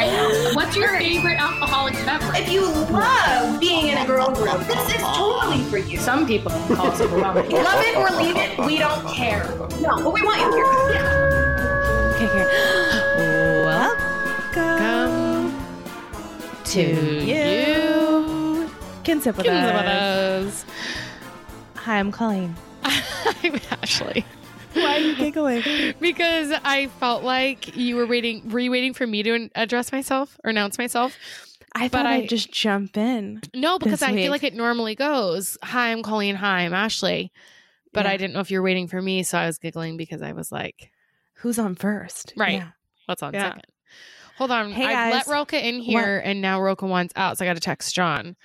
right now. What's your favorite alcoholic beverage? If you love being in a girl group, this is totally for you. Some people call us overwhelming. Love it or leave it, we don't care. No, but we want you here. Yeah. Okay, here. Welcome to you. Can sip with Can sip with us. Hi, I'm Colleen. I'm Ashley. Why are you giggling? Because I felt like you were waiting. Were you waiting for me to address myself or announce myself? I thought I- I'd just jump in. No, because I week. feel like it normally goes. Hi, I'm Colleen. Hi, I'm Ashley. But Yeah. I didn't know if you were waiting for me, so I was giggling because I was like, Who's on first? Right. Yeah. "What's on Yeah. second? Hold on. Hey, I let. Roka in here, and now Roka wants out, so I got to text John.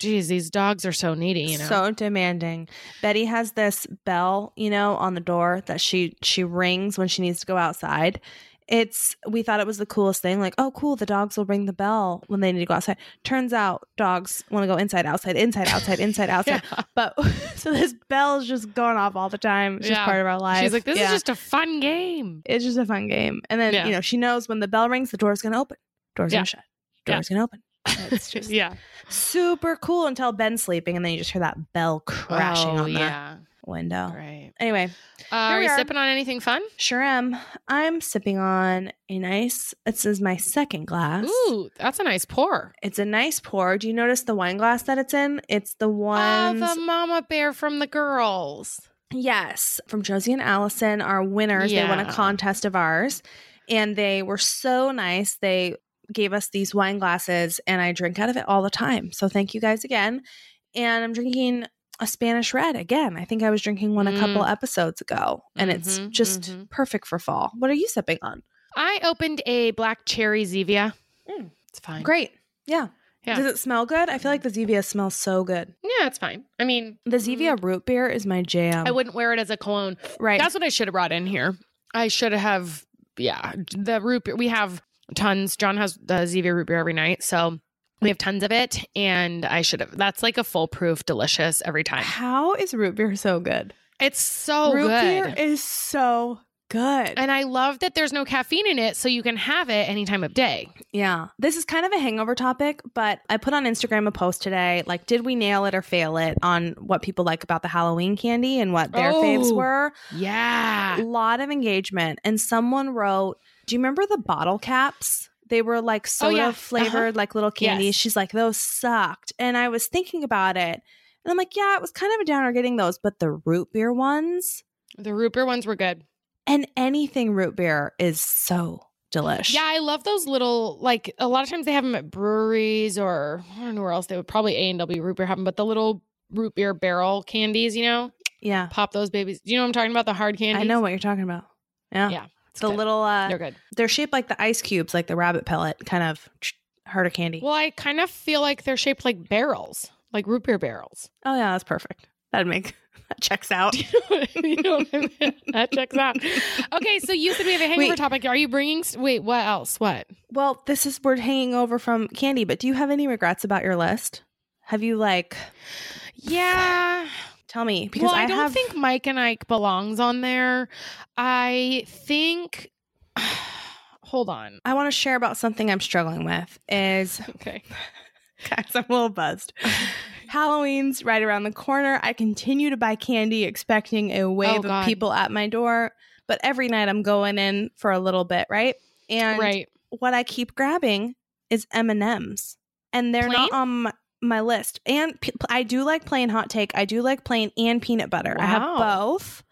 Geez, these dogs are so needy. You know. So demanding. Betty has this bell, you know, on the door that she she rings when she needs to go outside. It's we thought it was the coolest thing. Like, oh, cool, the dogs will ring the bell when they need to go outside. Turns out dogs want to go inside, outside, inside, outside, inside, outside. Yeah. But so this bell's just going off all the time. It's just Yeah. part of our life. She's like, this Yeah. is just a fun game. it's just a fun game. And then you know she knows when the bell rings, the door's gonna open. Door's gonna shut. Door's gonna open. It's just yeah. super cool until Ben's sleeping, and then you just hear that bell crashing oh, on the yeah. window. Right. Anyway, Uh, are we you are. sipping on anything fun? sure am. I'm sipping on a nice. This is my second glass. Ooh, that's a nice pour. It's a nice pour. Do you notice the wine glass that it's in? It's the Oh, one. the mama bear from the girls. yes, from Josie and Allison, our winners. They won a contest of ours, and they were so nice. They gave us these wine glasses, and I drink out of it all the time. So thank you guys again. And I'm drinking a Spanish red again. I think I was drinking one a couple Mm. episodes ago, and it's Mhm, just mhm. perfect for fall. What are you sipping on? I opened a black cherry Zevia. Mm. It's fine. Great. Yeah. Yeah. Does it smell good? I feel like the Zevia smells so good. Yeah, it's fine. I mean, The Zevia root beer is my jam. I wouldn't wear it as a cologne. right. That's what I should have brought in here. I should have, yeah, the root beer. We have tons. John has the Zevia root beer every night. So we have tons of it. And I should have, that's like a foolproof, delicious every time. How is root beer so good? It's so root good. beer is so good. and I love that there's no caffeine in it. So you can have it any time of day. yeah. This is kind of a hangover topic, but I put on Instagram a post today like, did we nail it or fail it on what people like about the Halloween candy and what their faves Oh. were? Yeah. A lot of engagement. And someone wrote, Do you remember the bottle caps? They were like soda Oh, yeah. flavored, Uh-huh. like little candies. Yes. She's like, Those sucked. And I was thinking about it. And I'm like, Yeah, it was kind of a downer getting those, but the root beer ones The root beer ones were good. and anything root beer is so delish. Yeah, I love those little like a lot of times they have them at breweries or I don't know where else they would probably A and W root beer have them, but the little root beer barrel candies, you know, Yeah. pop those babies. Do you know what I'm talking about? The hard candies. I know what you're talking about. Yeah. Yeah, it's The good. little, uh, They're good. they're shaped like the ice cubes, like the rabbit pellet kind of harder candy. Well, I kind of feel like they're shaped like barrels, like root beer barrels. oh, yeah, that's perfect. That'd make, that checks out. you know what I mean? That checks out. Okay, so you said we have a hangover Wait. topic. Are you bringing? Wait, what else? What? Well, this is we're hanging over from candy, but do you have any regrets about your list? Have you like Yeah. Tell me because well, I, I, don't have think Mike and Ike belongs on there. I think. Hold on. I want to share about something I'm struggling with is Okay. guys, I'm a little buzzed. Halloween's right around the corner. I continue to buy candy expecting a wave oh, of Oh, God. people at my door, but every night I'm going in for a little bit, right? And right. what I keep grabbing is M&Ms. And they're not Plain? on my, my list. And p- I do like plain hot take. I do like plain and peanut butter. I have both.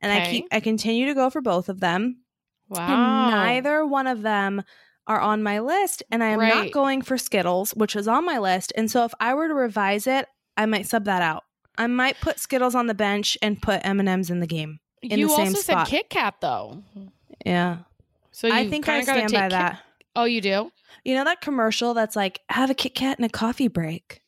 And I keep I continue to go for both of them. Wow. And neither one of them are on my list. And I am not going for Skittles, which is on my list. And so if I were to revise it, I might sub that out. I might put Skittles on the bench and put M&Ms in the game. in you the same also spot. said Kit Kat though. Yeah. So you I think I stand by Kit- that. Oh, you do? You know that commercial that's like, have a Kit Kat and a coffee break?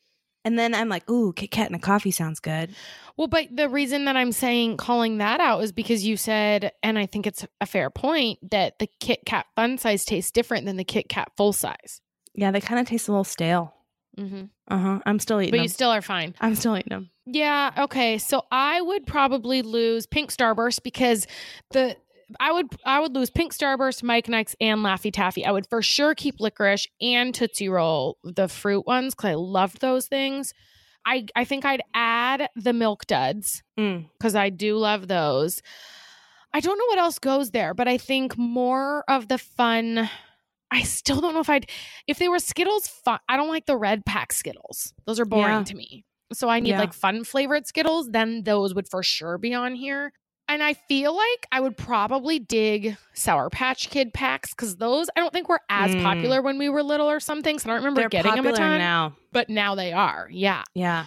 And then I'm like, ooh, Kit Kat and a coffee sounds good. Well, but the reason that I'm saying calling that out is because you said, and I think it's a fair point, that the Kit Kat fun size tastes different than the Kit Kat full size. Yeah, they kind of taste a little stale. Mm-hmm. Uh huh. I'm still eating But them. you still are fine. I'm still eating them. Yeah. Okay. So I would probably lose Pink Starburst because the I would I would lose Pink Starburst, Mike and Ikes, and Laffy Taffy. I would for sure keep licorice and Tootsie Roll, the fruit ones, because I loved those things. I I think I'd add the Milk Duds Mm. because I do love those. I don't know what else goes there, but I think more of the fun. I still don't know if I'd if they were Skittles. Fun, I don't like the red pack Skittles; those are boring Yeah. to me. So I need Yeah. like fun flavored Skittles. Then those would for sure be on here. And I feel like I would probably dig Sour Patch Kid packs because those I don't think were as Mm. popular when we were little or something. So I don't remember They're getting them a ton. now. But now they are. Yeah. Yeah.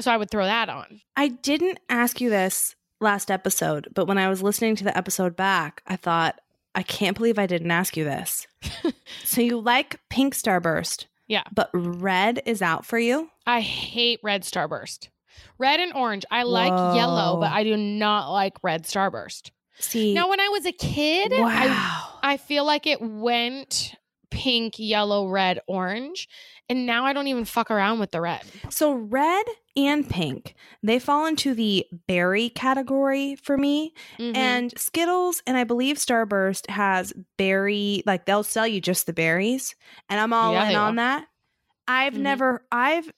So I would throw that on. I didn't ask you this last episode, but when I was listening to the episode back, I thought, I can't believe I didn't ask you this. so you like Pink Starburst. Yeah. But red is out for you? I hate red starburst. Red and orange. I like yellow, but I do not like red starburst. See. Now, when I was a kid, I, wow. I feel like it went pink, yellow, red, orange. And now I don't even fuck around with the red. so red and pink, they fall into the berry category for me. Mhm. And Skittles and I believe Starburst has berry, like they'll sell you just the berries. And I'm all Yeah, in on will. that. I've Mhm. never, I've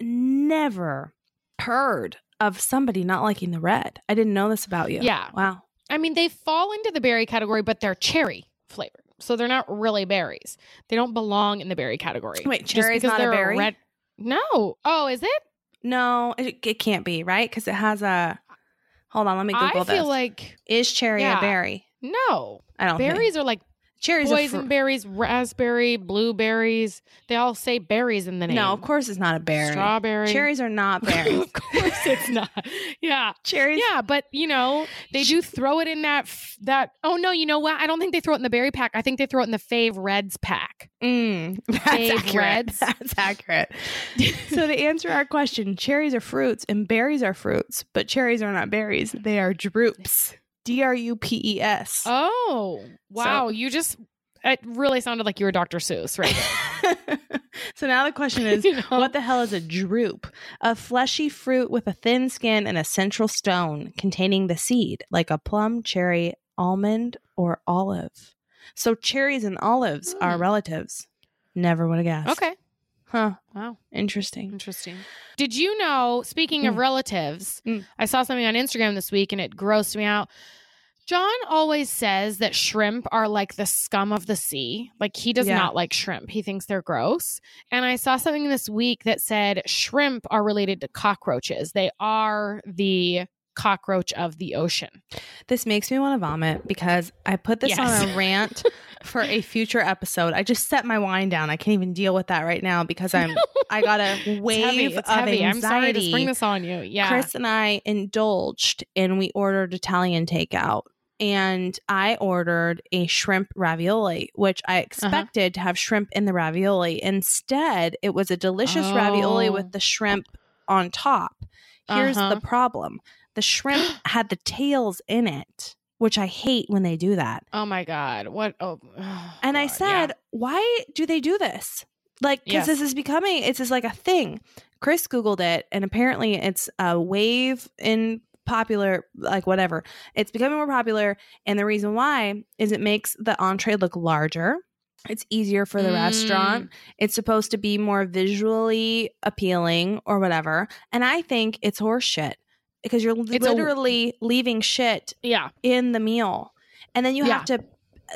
never heard of somebody not liking the red. I didn't know this about you. Yeah. Wow. I mean, they fall into the berry category, but they're cherry flavored. So they're not really berries. They don't belong in the berry category. Wait, cherry's not a berry? Red- no. Oh, is it? No, it, it can't be, right? Because it has a, hold on, let me Google this. I feel like Is cherry Yeah. a berry? no. I don't think. Berries are like Cherries poison fr- berries, raspberry, blueberries. They all say berries in the name. No, of course it's not a berry. Strawberry. Cherries are not berries. of course it's not. Yeah. Cherries. Yeah, but you know, they do throw it in that f- that oh no, you know what? I don't think they throw it in the berry pack. I think they throw it in the fave reds pack. Mm, that's Fave accurate. reds. That's accurate. so to answer our question, cherries are fruits and berries are fruits, but cherries are not berries. They are drupes. D R U P E S. Oh, wow. you just it really sounded like you were Dr. Seuss, right? so now the question is You know? what the hell is a drupe? A fleshy fruit with a thin skin and a central stone containing the seed, like a plum, cherry, almond, or olive. So cherries and olives are Hmm. relatives. Never would have guessed. Okay. Huh. Wow. Interesting. Interesting. Did you know, speaking of Mm. relatives, Mm. I saw something on Instagram this week and it grossed me out. John always says that shrimp are like the scum of the sea. Like he does Yeah. not like shrimp. He thinks they're gross. And I saw something this week that said shrimp are related to cockroaches. They are the cockroach of the ocean. This makes me want to vomit because I put this Yes. on a rant for a future episode. I just set my wine down. I can't even deal with that right now because I'm I got a It's wave heavy. It's of heavy. anxiety. I'm sorry to spring this on you. Yeah. Chris and I indulged and we ordered Italian takeout. And I ordered a shrimp ravioli, which I expected to have shrimp in the ravioli. Instead, it was a delicious ravioli Oh. with the shrimp on top. Here's Uh-huh. the problem the shrimp had the tails in it, which I hate when they do that. oh my God. What? Oh. And I said, yeah. why do they do this? Like, because Yes. this is becoming, it's just like a thing. Chris Googled it, and apparently it's a wave in popular, like whatever. It's becoming more popular. And the reason why is it makes the entree look larger. It's easier for the Mm. restaurant. It's supposed to be more visually appealing or whatever. And I think it's horseshit because you're It's a- literally leaving shit Yeah. in the meal. And then you Yeah. have to,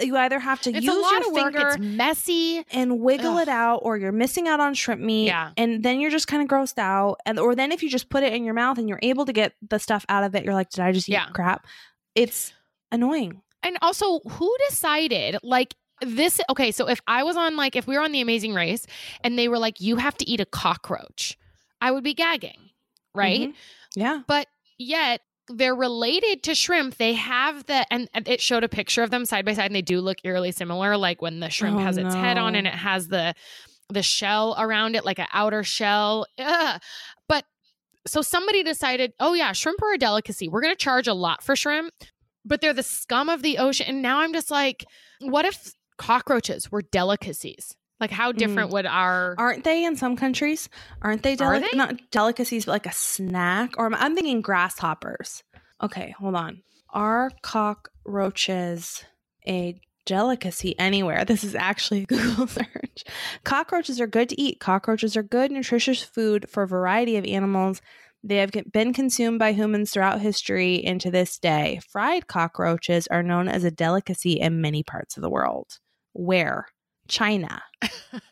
you either have to It's use your work. finger It's messy. and wiggle Ugh. it out or you're missing out on shrimp meat Yeah. and then you're just kind of grossed out and or then if you just put it in your mouth and you're able to get the stuff out of it you're like did i just eat Yeah. crap it's annoying And also, who decided like this? Okay, so if I was on like if we were on the Amazing Race and they were like, you have to eat a cockroach, I would be gagging, right? Mhm. yeah But yet they're related to shrimp. They have the and and it showed a picture of them side by side, and they do look eerily similar. Like when the shrimp Oh, has its head on and it has the the shell around it, like an outer shell. Ugh. But so somebody decided, oh yeah, shrimp are a delicacy. We're gonna charge a lot for shrimp, but they're the scum of the ocean. And now I'm just like, what if cockroaches were delicacies? Like how different mm. would our aren't they in some countries aren't they, Are they? not delicacies but like a snack or I'm- i'm thinking grasshoppers okay hold on Are cockroaches a delicacy anywhere? This is actually a Google search. Cockroaches are good to eat. Cockroaches are good, nutritious food for a variety of animals. They have been consumed by humans throughout history and to this day. Fried cockroaches are known as a delicacy in many parts of the world. Where? China.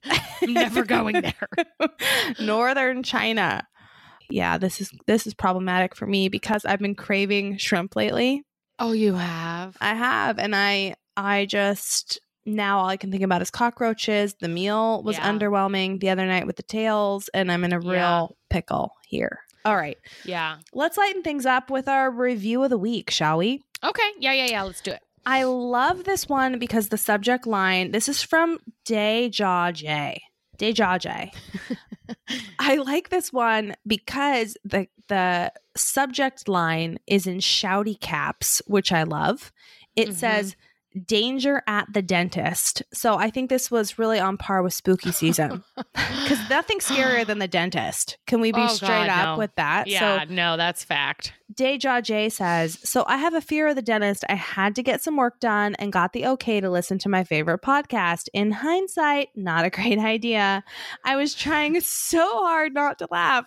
I'm never going there. Northern China. Yeah, this is this is problematic for me because I've been craving shrimp lately. Oh, you have? I have and I I just now all I can think about is cockroaches. The meal was Yeah. underwhelming the other night with the tails and I'm in a real Yeah. pickle here. All right. Yeah. Let's lighten things up with our review of the week, shall we? Okay. Yeah, yeah, yeah. Let's do it. I love this one because the subject line, this is from Deja J. Deja J. I like this one because the the subject line is in shouty caps, which I love. It Mhm. says danger at the dentist. So I think this was really on par with spooky season because nothing's scarier than the dentist. Can we be Oh, straight God, up no. with that? Yeah, So no, that's fact. Deja J says, So I have a fear of the dentist. I had to get some work done and got the okay to listen to my favorite podcast. In hindsight, not a great idea. I was trying so hard not to laugh.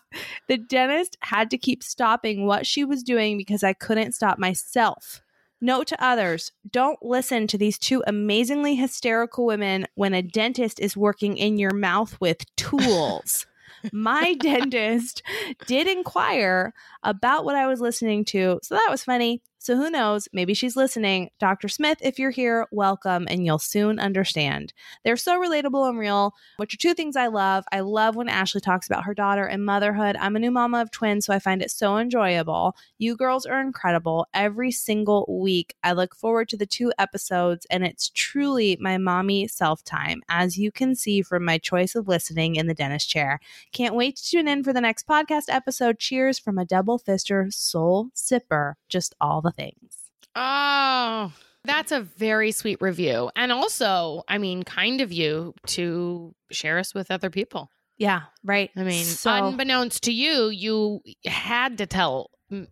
The dentist had to keep stopping what she was doing because I couldn't stop myself. Note to others don't listen to these two amazingly hysterical women when a dentist is working in your mouth with tools. My dentist did inquire about what I was listening to. So that was funny. So who knows? Maybe she's listening. Dr. Smith, if you're here, welcome and you'll soon understand. They're so relatable and real, which are two things I love. I love when Ashley talks about her daughter and motherhood. I'm a new mama of twins, so I find it so enjoyable. You girls are incredible every single week. I look forward to the two episodes, and it's truly my mommy self time, as you can see from my choice of listening in the dentist chair. Can't wait to tune in for the next podcast episode. Cheers from a double fister soul sipper. Just all the things. Oh, that's a very sweet review. And also, I mean, kind of you to share us with other people. Yeah, right. I mean, So- unbeknownst to you, you had to tell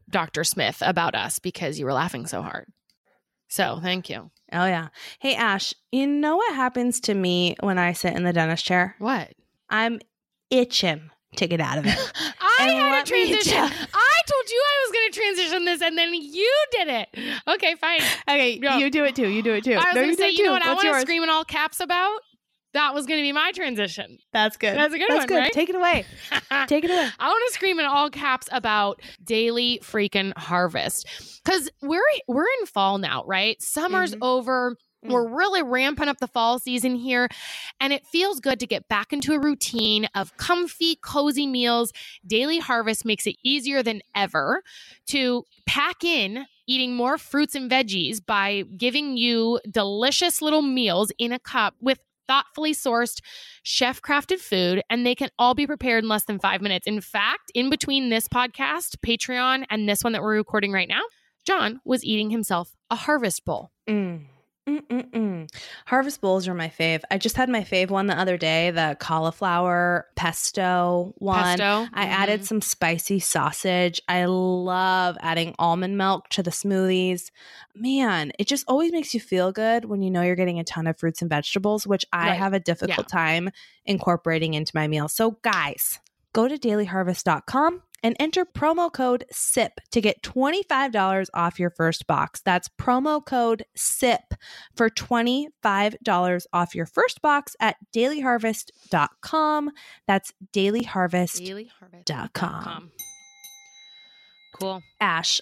Dr. Smith about us because you were laughing so hard. So thank you. Oh yeah. Hey Ash, you know what happens to me when I sit in the dentist chair? What? I'm itching to get out of it. I And had a transition. I told you I was going to transition this, and then you did it. Okay, fine. okay, Yeah. you do it too. You do it too. I was No, going to say, you know what I want to scream in all caps about? That was going to be my transition. That's good. That's a good That's one, good. right? Take it away. Take it away. I want to scream in all caps about daily freaking harvest because we're we're in fall now, right? Summer's Mhm. over. Mm. We're really ramping up the fall season here, and it feels good to get back into a routine of comfy, cozy meals. Daily Harvest makes it easier than ever to pack in eating more fruits and veggies by giving you delicious little meals in a cup with thoughtfully sourced chef crafted food and they can all be prepared in less than five minutes. In fact, in between this podcast, Patreon, and this one that we're recording right now, John was eating himself a harvest bowl. Mm. Mm-mm-mm. Harvest bowls are my fave. I just had my fave one the other day, the cauliflower pesto one. Pesto. I Mhm. added some spicy sausage. I love adding almond milk to the smoothies. Man, it just always makes you feel good when you know you're getting a ton of fruits and vegetables, which I Right. have a difficult time incorporating into my meals. So, guys, go to dailyharvest.com and enter promo code SIP to get $25 off your first box. That's promo code SIP for $25 off your first box at dailyharvest.com. That's dailyharvest.com. Cool. Ash,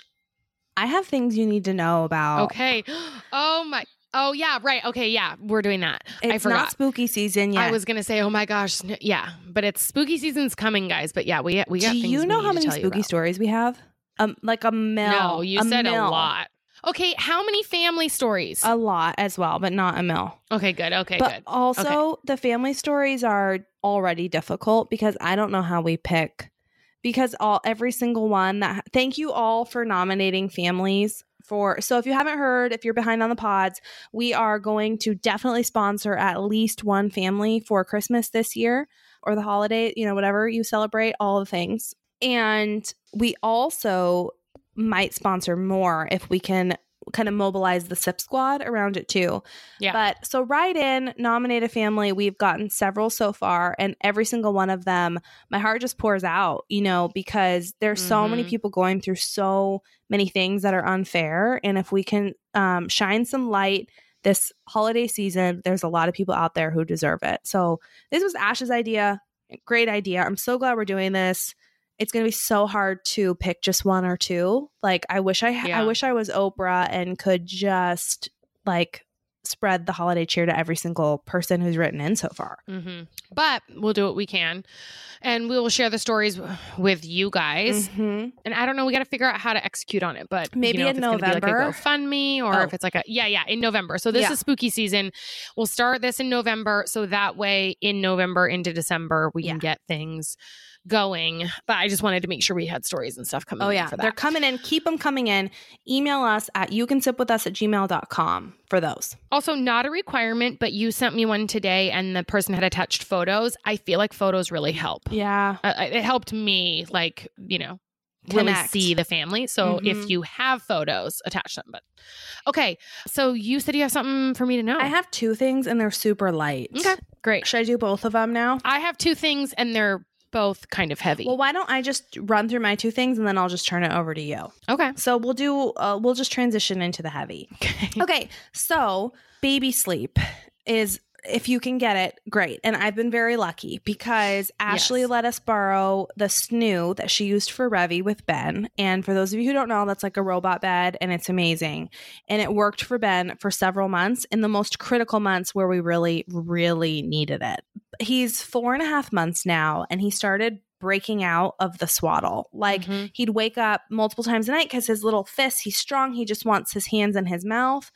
I have things you need to know about. Okay. Oh my. Oh yeah. Right. Okay. Yeah. We're doing that. It's I forgot. not spooky season yet. I was gonna say, oh my gosh, n- yeah, but it's spooky season's coming, guys. But yeah, we we got. Do you know how many spooky stories we have? Um, like a mill. No, you said a mill. lot. Okay, how many family stories? A lot as well, but not a mill. okay, good. Okay, but good. also, the family stories are already difficult because I don't know how we pick. Because all every single one that thank you all for nominating families for. So if you haven't heard, if you're behind on the pods, we are going to definitely sponsor at least one family for Christmas this year or the holiday, you know, whatever you celebrate, all the things. And we also might sponsor more if we can kind of mobilize the SIP squad around it too. Yeah. But so write in, nominate a family. We've gotten several so far, and every single one of them, my heart just pours out, you know, because there's so many Mhm. people going through so many things that are unfair. And if we can um, shine some light this holiday season, there's a lot of people out there who deserve it. So this was Ash's idea. Great idea. I'm so glad we're doing this. It's going to be so hard to pick just one or two. Like I wish I Yeah. I wish I was Oprah and could just like spread the holiday cheer to every single person who's written in so far. hmm But we'll do what we can. And we will share the stories with you guys. Mhm. And I don't know, we got to figure out how to execute on it. But Maybe you know, in if it's November. like a GoFundMe or Oh. if it's like a, yeah, yeah, in November. So this Yeah. is spooky season. We'll start this in November. So that way in November into December, we Yeah. can get things going. But I just wanted to make sure we had stories and stuff coming Oh in yeah, they're coming in. Keep them coming in. Email us at you can sip with us at gmail.com for those. Also, not a requirement, but you sent me one today and the person had attached photos. I feel like photos really help. Yeah. Uh, it helped me, like, you know, really Connect. see the family. So Mhm. if you have photos, attach them. But okay, so you said you have something for me to know. I have two things and they're super light. Okay, great. Should I do both of them now? I have two things and they're both kind of heavy. Well, why don't I just run through my two things and then I'll just turn it over to you. okay. So we'll do, uh, we'll just transition into the heavy. Okay. So baby sleep is, if you can get it, great. And I've been very lucky because Ashley Yes. let us borrow the snoo that she used for Revy with Ben. And for those of you who don't know, that's like a robot bed and it's amazing. And it worked for Ben for several months in the most critical months where we really, really needed it. He's four and a half months now and he started breaking out of the swaddle. Like Mhm. he'd wake up multiple times a night because his little fists, he's strong. He just wants his hands in his mouth.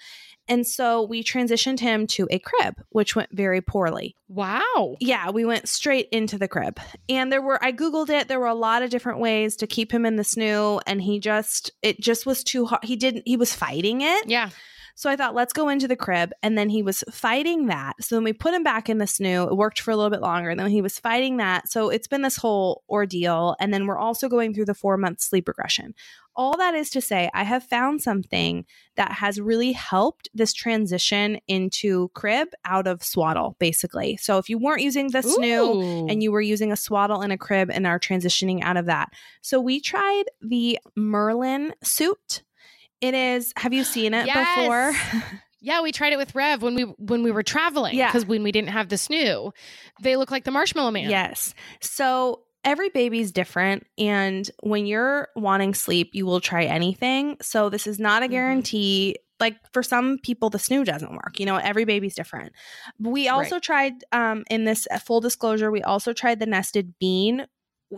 And so we transitioned him to a crib, which went very poorly. Wow. Yeah, we went straight into the crib. And there were, I Googled it, there were a lot of different ways to keep him in the snoo. And he just, it just was too hard. He didn't, he was fighting it. Yeah. So I thought, let's go into the crib. And then he was fighting that. So then we put him back in the snoo. It worked for a little bit longer. And then he was fighting that. So it's been this whole ordeal. And then we're also going through the four month sleep regression. All that is to say, I have found something that has really helped this transition into crib out of swaddle, basically. So if you weren't using the snoo, and you were using a swaddle and a crib and are transitioning out of that. So we tried the Merlin suit. It is, have you seen it Yes. before? Yeah, we tried it with Rev when we when we were traveling. Yeah. because when we didn't have the snoo, they look like the Marshmallow Man. Yes. So every baby's different. And when you're wanting sleep, you will try anything. So this is not a Mhm. guarantee. Like for some people, the snoo doesn't work. You know, every baby's different. We also tried, um, in this uh, full disclosure, we also tried the nested bean.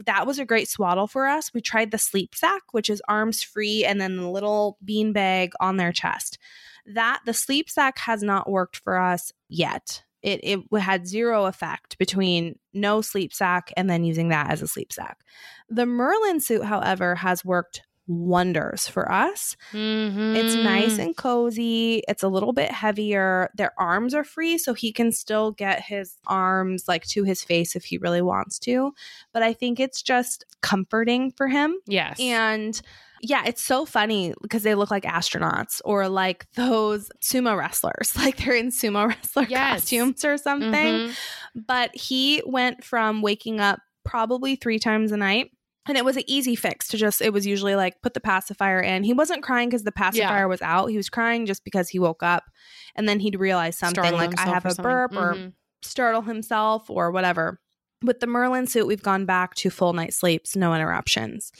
That was a great swaddle for us. We tried the sleep sack, which is arms free, and then the little bean bag on their chest. That the sleep sack has not worked for us yet it it had zero effect between no sleep sack and then using that as a sleep sack. The Merlin suit, however, has worked wonders for us. Mhm. It's nice and cozy. It's a little bit heavier. Their arms are free, so he can still get his arms like to his face if he really wants to. But I think it's just comforting for him. yes. And yeah, it's so funny because they look like astronauts or like those sumo wrestlers, like they're in sumo wrestler Yes. costumes or something. Mhm. But he went from waking up probably three times a night. And it was an easy fix to just, it was usually like put the pacifier in. He wasn't crying because the pacifier was out. He was crying just because he woke up and then he'd realize something Startle like I have a burp or Mhm. startle himself or whatever. With the Merlin suit, we've gone back to full night sleeps, no interruptions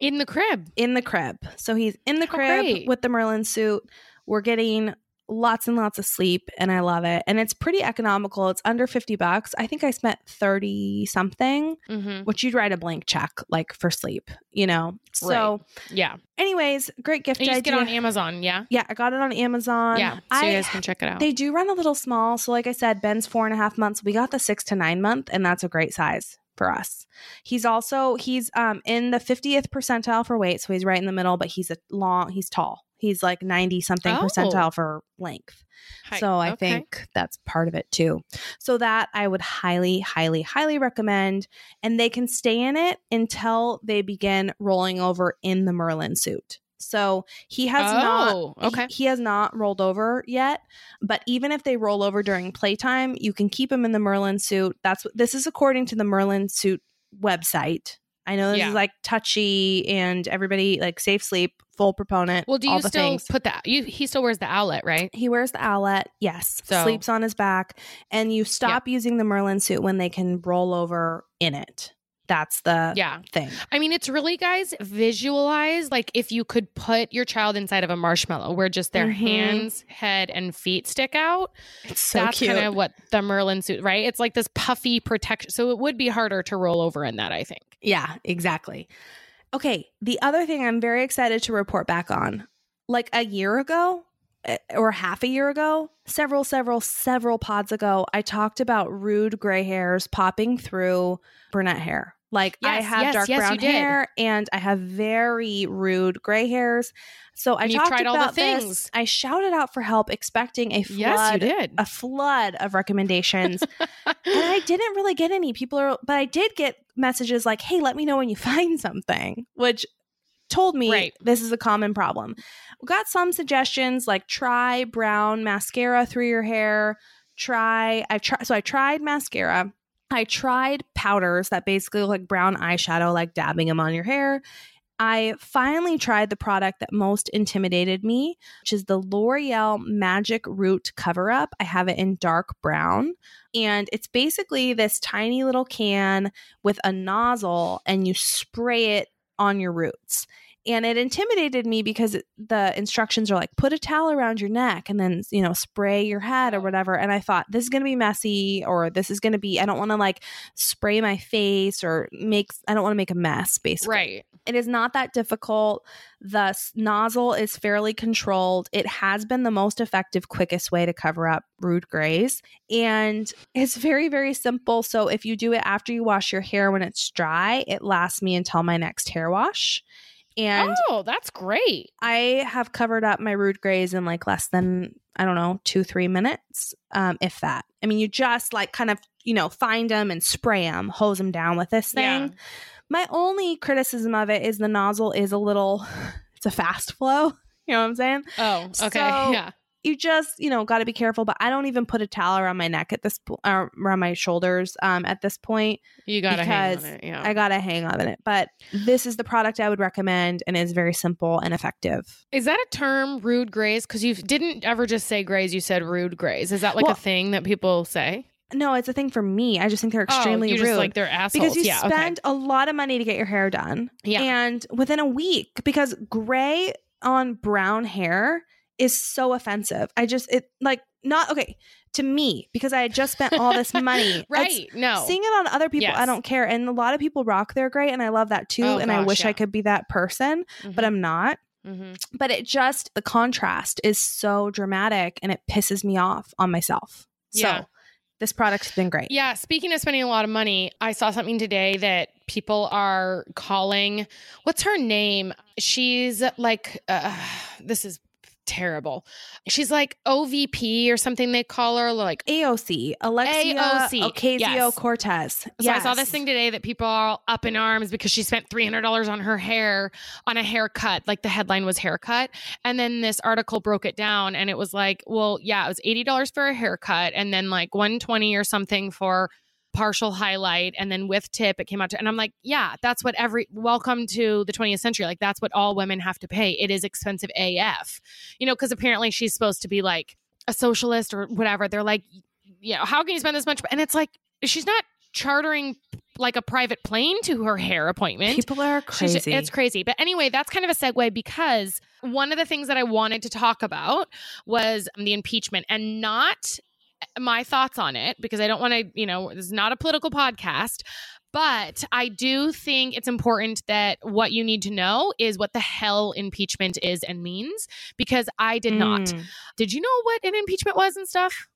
in the crib. in the crib. So he's in the crib with the Merlin suit. We're getting lots and lots of sleep and I love it. And it's pretty economical. It's under 50 bucks. I think I spent 30 something, Mm-hmm. which you'd write a blank check like for sleep, you know. So Yeah, anyways, great gift and you get on Amazon. Yeah, yeah, I got it on Amazon. yeah. So I, you guys can check it out. they do run a little small. So, like I said, Ben's four and a half months. We got the six to nine month, and that's a great size for us. He's also he's um in the 50th percentile for weight, so he's right in the middle, but he's a long, he's tall. He's like 90 something Oh. percentile for length. Hi. So I Okay. think that's part of it too. So that I would highly, highly, highly recommend. And they can stay in it until they begin rolling over in the Merlin suit. So he has Oh, not okay. he, he has not rolled over yet, but even if they roll over during playtime, you can keep him in the Merlin suit. That's what this is according to the Merlin suit website. I know this Yeah. is like touchy and everybody like safe sleep, full proponent. Well, do you still things. put that? You he still wears the owlet, right? He wears the owlet, yes. So- sleeps on his back, and you stop using the Merlin suit when they can roll over in it. That's the Yeah. thing. I mean, it's really, guys, visualize like if you could put your child inside of a marshmallow where just their Mhm. hands, head, and feet stick out. It's so That's kind of what the Merlin suit, right? It's like this puffy protection. So it would be harder to roll over in that, I think. Yeah, exactly. Okay, the other thing I'm very excited to report back on. Like a year ago eh, or half a year ago, several, several, several pods ago, I talked about rude gray hairs popping through brunette hair. Like I have yes, dark yes, brown hair and I have very rude gray hairs. So I talked tried all the about this. things. I shouted out for help, expecting a flood, Yes, you did. a flood of recommendations and I didn't really get any. People are, but I did get messages like, "Hey, let me know when you find something," which told me Right. this is a common problem. We got some suggestions like try brown mascara through your hair. Try I try so I tried mascara. I tried powders that basically look like brown eyeshadow, like dabbing them on your hair. I finally tried the product that most intimidated me, which is the L'Oreal Magic Root Cover Up. I have it in dark brown. And it's basically this tiny little can with a nozzle, and you spray it on your roots. And it intimidated me because the instructions are like put a towel around your neck and then, you know, spray your head or whatever. And I thought this is going to be messy or this is going to be, I don't want to like spray my face or make, I don't want to make a mess basically. right. It is not that difficult. The nozzle is fairly controlled. It has been the most effective, quickest way to cover up rude grays. And it's very, very simple. So if you do it after you wash your hair when it's dry, it lasts me until my next hair wash. And oh, that's great. I have covered up my rude grays in like less than, I don't know, two, three minutes, um, if that. I mean, you just like kind of, you know, find them and spray them, hose them down with this thing. Yeah. My only criticism of it is the nozzle is a little, it's a fast flow. You know what I'm saying? Oh, okay. So- yeah. You just, you know, got to be careful. But I don't even put a towel around my neck at this point, or around my shoulders um, at this point. You got to hang on it. Yeah. I got to hang on it. But this is the product I would recommend and is very simple and effective. Is that a term, rude grays? Because you didn't ever just say grays, you said rude grays. Is that like Well- a thing that people say? No, it's a thing for me. I just think they're extremely oh, rude. like they're assholes. because you yeah, spend a lot of money to get your hair done. Yeah. And within a week, because gray on brown hair is so offensive. I just, it like, not okay to me because I had just spent all this money. Right. It's- no. Seeing it on other people, I don't care. And a lot of people rock their gray, and I love that too. Oh, and I wish yeah. I could be that person, but I'm not. Mhm. But it just, the contrast is so dramatic and it pisses me off on myself. Yeah. So this product's been great. Yeah, speaking of spending a lot of money, I saw something today that people are calling what's her name? She's like uh, this is terrible. She's like OVP or something they call her like AOC, Alexia AOC, Ocasio yes. Cortez. So I saw this thing today that people are up in arms because she spent three hundred dollars on her hair on a haircut. Like the headline was haircut, and then this article broke it down, and it was like, well, yeah, it was eighty dollars for a haircut, and then like one twenty or something for partial highlight, and then with tip, it came out to. And I'm like, yeah, that's what every. Welcome to the 20th century. Like that's what all women have to pay. It is expensive AF, you know, because apparently she's supposed to be like a socialist or whatever. They're like, you know, how can you spend this much? And it's like she's not chartering like a private plane to her hair appointment. People are She's- crazy. it's crazy. But anyway, that's kind of a segue because one of the things that I wanted to talk about was the impeachment and not my thoughts on it because I don't want to, you know, this is not a political podcast. But I do think it's important that what you need to know is what the hell impeachment is and means because I did not. Mm, Did you know what an impeachment was and stuff?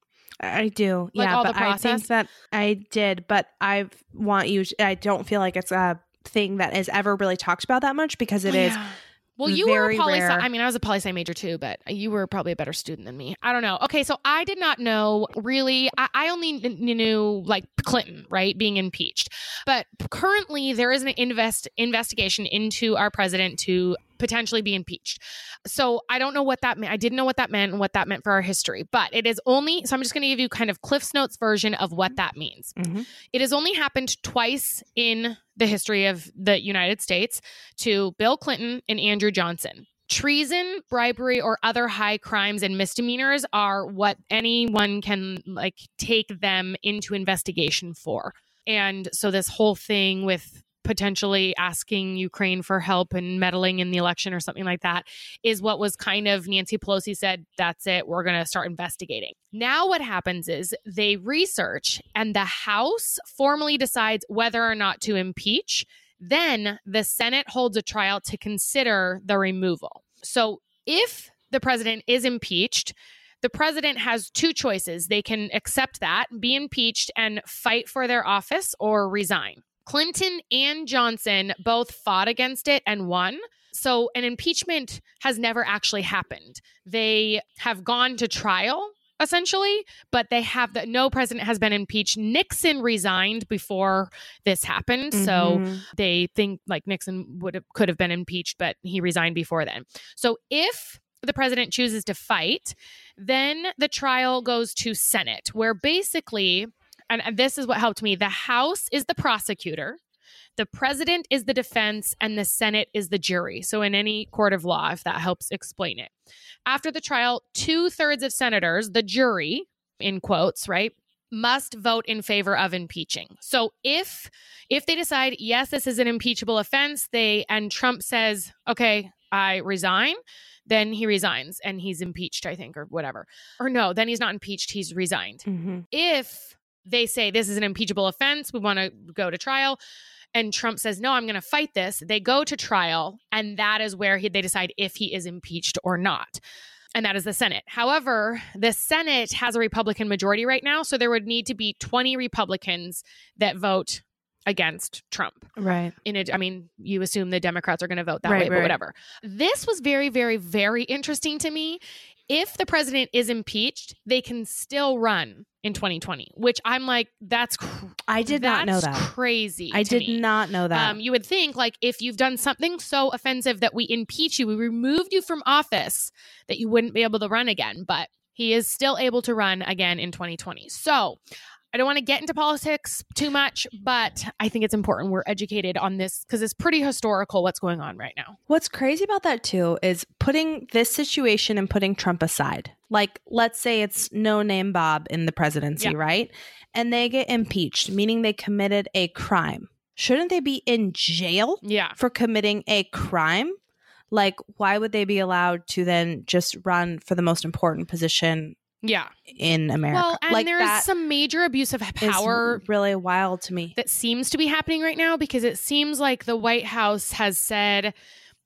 I do. Like yeah, all the but I think process? that I did, but I want you. I don't feel like it's a thing that is ever really talked about that much because it Oh, is. yeah. Well, you were a poli. I mean, I was a poli sci major too, but you were probably a better student than me. I don't know. Okay, so I did not know really. I, I only kn- knew like Clinton, right, being impeached. But currently, there is an invest investigation into our president to potentially be impeached. So I don't know what that meant. I didn't know what that meant and what that meant for our history, but it is only, so I'm just going to give you kind of Cliff's Notes version of what that means. Mhm. It has only happened twice in the history of the United States to Bill Clinton and Andrew Johnson. Treason, bribery, or other high crimes and misdemeanors are what anyone can like take them into investigation for. And so this whole thing with potentially asking Ukraine for help and meddling in the election or something like that is what was kind of Nancy Pelosi said, that's it, we're going to start investigating. Now, what happens is they research and the House formally decides whether or not to impeach. Then the Senate holds a trial to consider the removal. So if the president is impeached, the president has two choices. They can accept that, be impeached, and fight for their office or resign. Clinton and Johnson both fought against it and won. So an impeachment has never actually happened. They have gone to trial essentially, but they have that no president has been impeached. Nixon resigned before this happened. So Mhm. they think like Nixon would have could have been impeached, but he resigned before then. So if the president chooses to fight, then the trial goes to Senate, where basically, and and this is what helped me, the House is the prosecutor. The president is the defense and the Senate is the jury. So, in any court of law, if that helps explain it. After the trial, two thirds of senators, the jury, in quotes, right, must vote in favor of impeaching. So if if they decide yes this is an impeachable offense, they and Trump says, "Okay, I resign." Then he resigns and he's impeached, I think, or whatever. Or no, then he's not impeached, he's resigned. Mhm. If they say this is an impeachable offense, we want to go to trial, and Trump says, no, I'm going to fight this, they go to trial, and that is where he, they decide if he is impeached or not. And that is the Senate. However, the Senate has a Republican majority right now, so there would need to be 20 Republicans that vote against Trump Right. in it. I mean, you assume the Democrats are going to vote that Right, way, but whatever. This was very, very, very interesting to me. If the president is impeached, they can still run in 2020, which I'm like, that's cr- I did not know that. Crazy. I did me. not know that. Um, you would think like if you've done something so offensive that we impeach you, we removed you from office, that you wouldn't be able to run again. But he is still able to run again in 2020. So I don't want to get into politics too much, but I think it's important we're educated on this because it's pretty historical what's going on right now. What's crazy about that too is putting this situation and putting Trump aside. Like, let's say it's no name Bob in the presidency, Yeah. right? And they get impeached, meaning they committed a crime. Shouldn't they be in jail Yeah. for committing a crime? Like, why would they be allowed to then just run for the most important position Yeah. in America? Well, and like there's some major abuse of power really wild to me. that seems to be happening right now because it seems like the White House has said,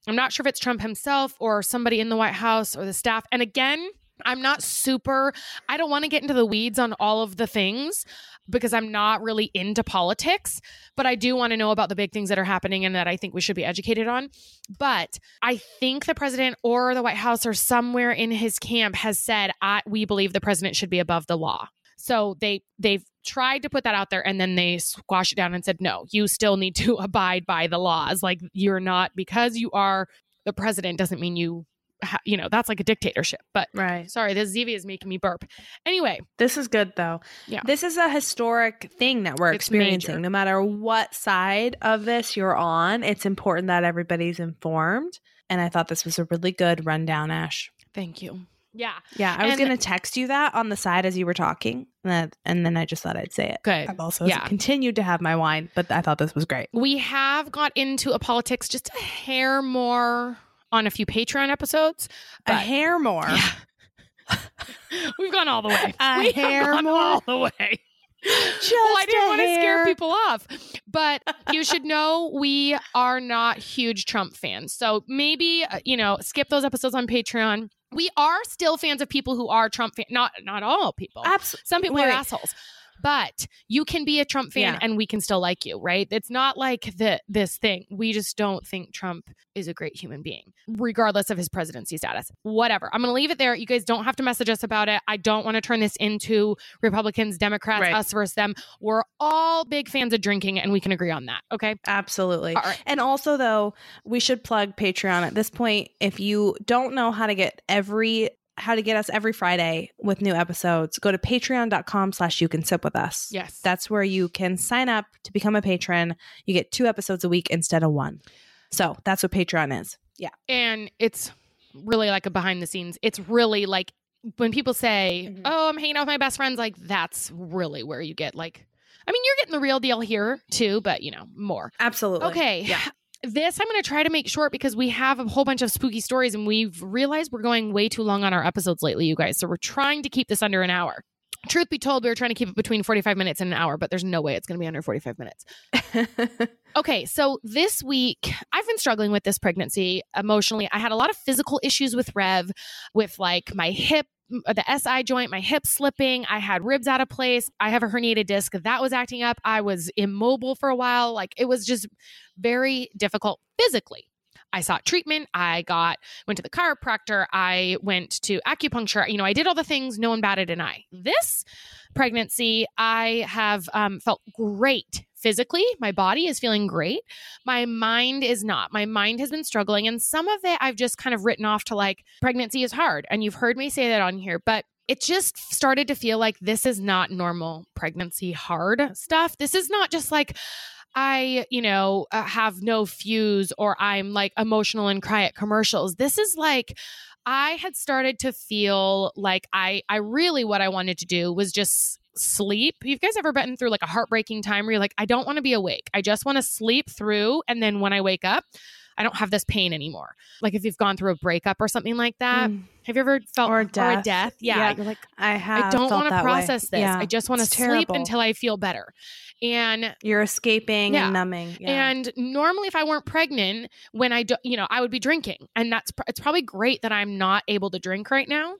I'm not sure if it's Trump himself or somebody in the White House or the staff. And again, I'm not super, I don't want to get into the weeds on all of the things because I'm not really into politics, but I do want to know about the big things that are happening and that I think we should be educated on. But I think the president or the White House or somewhere in his camp has said, we believe the president should be above the law. So they they've tried to put that out there and then they squash it down and said no, you still need to abide by the laws. Like you're not because you are the president doesn't mean you you know, that's like a dictatorship. But Right. sorry, this Zevia is making me burp. Anyway, This is good though. Yeah. This is a historic thing that we're It's experiencing. major. No matter what side of this you're on, it's important that everybody's informed. And I thought this was a really good rundown, Ash. thank you. Yeah, Yeah, I was And- going to text you that on the side as you were talking, and, that, and then I just thought I'd say it. good. I've also Yeah. continued to have my wine, but I thought this was great. We have got into a politics just a hair more on a few Patreon episodes. A hair more. Yeah. We've gone all the way. A we hair gone more? all the way. Just well, I didn't want to scare people off, but you should know we are not huge Trump fans. So maybe uh, you know, skip those episodes on Patreon. We are still fans of people who are Trump fans. Not not all people. Absolutely. Some people Wait, are assholes. But you can be a Trump fan Yeah. and we can still like you, right? It's not like the this thing. We just don't think Trump is a great human being, regardless of his presidency status. Whatever. I'm going to leave it there. You guys don't have to message us about it. I don't want to turn this into Republicans, Democrats, Right. us versus them. We're all big fans of drinking, and we can agree on that. Okay. Absolutely. All right. And also, though, we should plug Patreon at this point. If you don't know how to get every how to get us every Friday with new episodes, go to patreon.com slash you can sip with us. Yes. That's where you can sign up to become a patron. You get two episodes a week instead of one. So that's what Patreon is. Yeah. and it's really like a behind the scenes. It's really like when people say, Mhm. "Oh, I'm hanging out with my best friends," like that's really where you get like. I mean, you're getting the real deal here too, but you know more. Absolutely. Okay. Yeah. This I'm going to try to make short because we have a whole bunch of spooky stories and we've realized we're going way too long on our episodes lately, you guys. So we're trying to keep this under an hour. Truth be told, we were trying to keep it between 45 minutes and an hour, but there's no way it's going to be under 45 minutes. Okay, so this week I've been struggling with this pregnancy emotionally. I had a lot of physical issues with Rev, with like my hip, the SI joint, my hip slipping. I had ribs out of place. I have a herniated disc that was acting up. I was immobile for a while. Like it was just very difficult physically. I sought treatment. I got went to the chiropractor. I went to acupuncture. You know, I did all the things no one batted an eye. This pregnancy, I have um, felt great physically. My body is feeling great. My mind is not. My mind has been struggling. And some of it I've just kind of written off to like, pregnancy is hard. And you've heard me say that on here, but it just started to feel like this is not normal pregnancy hard stuff. This is not just like, I, you know, uh, have no fuse or I'm like emotional and cry at commercials. This is like I had started to feel like I I really what I wanted to do was just sleep. You guys ever been through like a heartbreaking time where you're like I don't want to be awake. I just want to sleep through and then when I wake up, I don't have this pain anymore. Like if you've gone through a breakup or something like that. Mm, Have you ever felt Or a death. death? Yeah, Yeah. you're like I have. I don't want to that way. process this. Yeah, I just want to sleep until I feel better. And You're escaping Yeah. and numbing. Yeah. and normally, if I weren't pregnant, when I do, you know, I would be drinking, and that's it's probably great that I'm not able to drink right now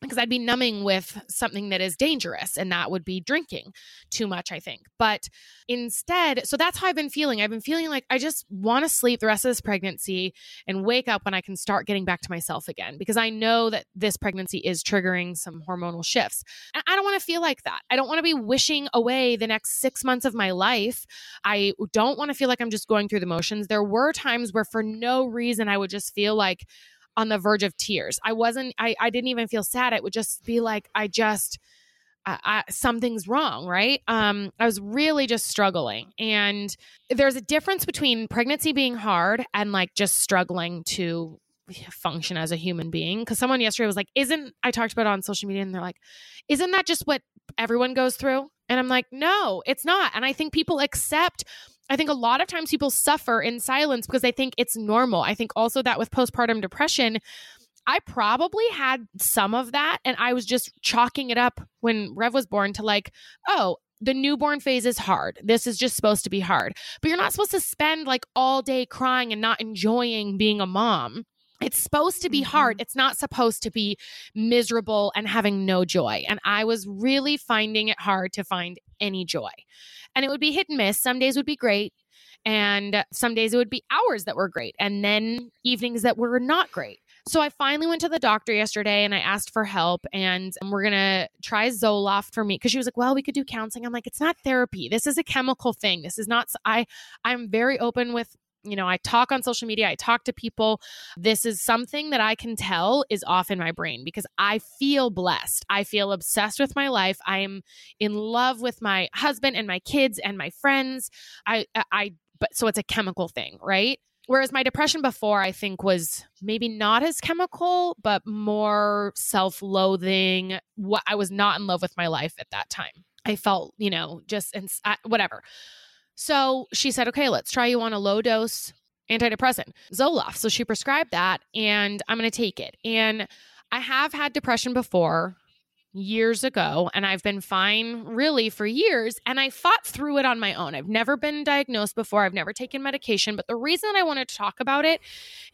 because I'd be numbing with something that is dangerous, and that would be drinking too much, I think. But instead, so that's how I've been feeling. I've been feeling like I just want to sleep the rest of this pregnancy and wake up when I can start getting back to myself again because I know that this pregnancy is triggering some hormonal shifts. And I don't want to feel like that. I don't want to be wishing away the next six months of my life. I don't want to feel like I'm just going through the motions. There were times where, for no reason, I would just feel like on the verge of tears. I wasn't, I, I didn't even feel sad. It would just be like, I just, I, I, something's wrong, right? Um, I was really just struggling. And there's a difference between pregnancy being hard and like just struggling to function as a human being. Cause someone yesterday was like, Isn't, I talked about it on social media and they're like, Isn't that just what everyone goes through? And I'm like, No, it's not. And I think people accept I think a lot of times people suffer in silence because they think it's normal. I think also that with postpartum depression, I probably had some of that and I was just chalking it up when Rev was born to like, oh, the newborn phase is hard. This is just supposed to be hard. But you're not supposed to spend like all day crying and not enjoying being a mom. It's supposed to be hard. Mm-hmm. It's not supposed to be miserable and having no joy. And I was really finding it hard to find any joy. And it would be hit and miss. Some days would be great. And some days it would be hours that were great. And then evenings that were not great. So I finally went to the doctor yesterday and I asked for help. And we're going to try Zoloft for me because she was like, well, we could do counseling. I'm like, it's not therapy. This is a chemical thing. This is not, I, I'm very open with you know, I talk on social media, I talk to people. This is something that I can tell is off in my brain because I feel blessed. I feel obsessed with my life. I am in love with my husband and my kids and my friends. I, I, but so it's a chemical thing, right? Whereas my depression before, I think, was maybe not as chemical, but more self loathing. What I was not in love with my life at that time. I felt, you know, just and whatever. So she said, okay, let's try you on a low dose antidepressant, Zoloft. So she prescribed that and I'm going to take it. And I have had depression before years ago and I've been fine really for years and I fought through it on my own. I've never been diagnosed before. I've never taken medication, but the reason I wanted to talk about it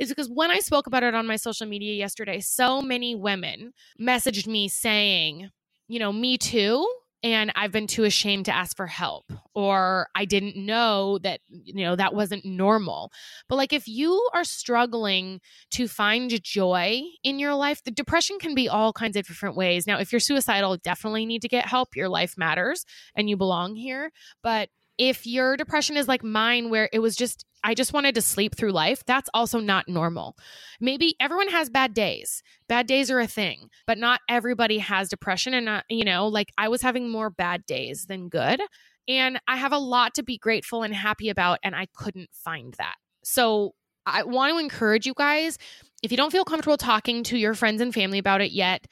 is because when I spoke about it on my social media yesterday, so many women messaged me saying, you know, me too and I've been too ashamed to ask for help or I didn't know that you know that wasn't normal. But like if you are struggling to find joy in your life, the depression can be all kinds of different ways. Now, if you're suicidal, definitely need to get help. Your life matters and you belong here, but if your depression is like mine where it was just I just wanted to sleep through life, that's also not normal. Maybe everyone has bad days. Bad days are a thing, but not everybody has depression and not, you know, like I was having more bad days than good. And I have a lot to be grateful and happy about and I couldn't find that. So I want to encourage you guys if you don't feel comfortable talking to your friends and family about it yet,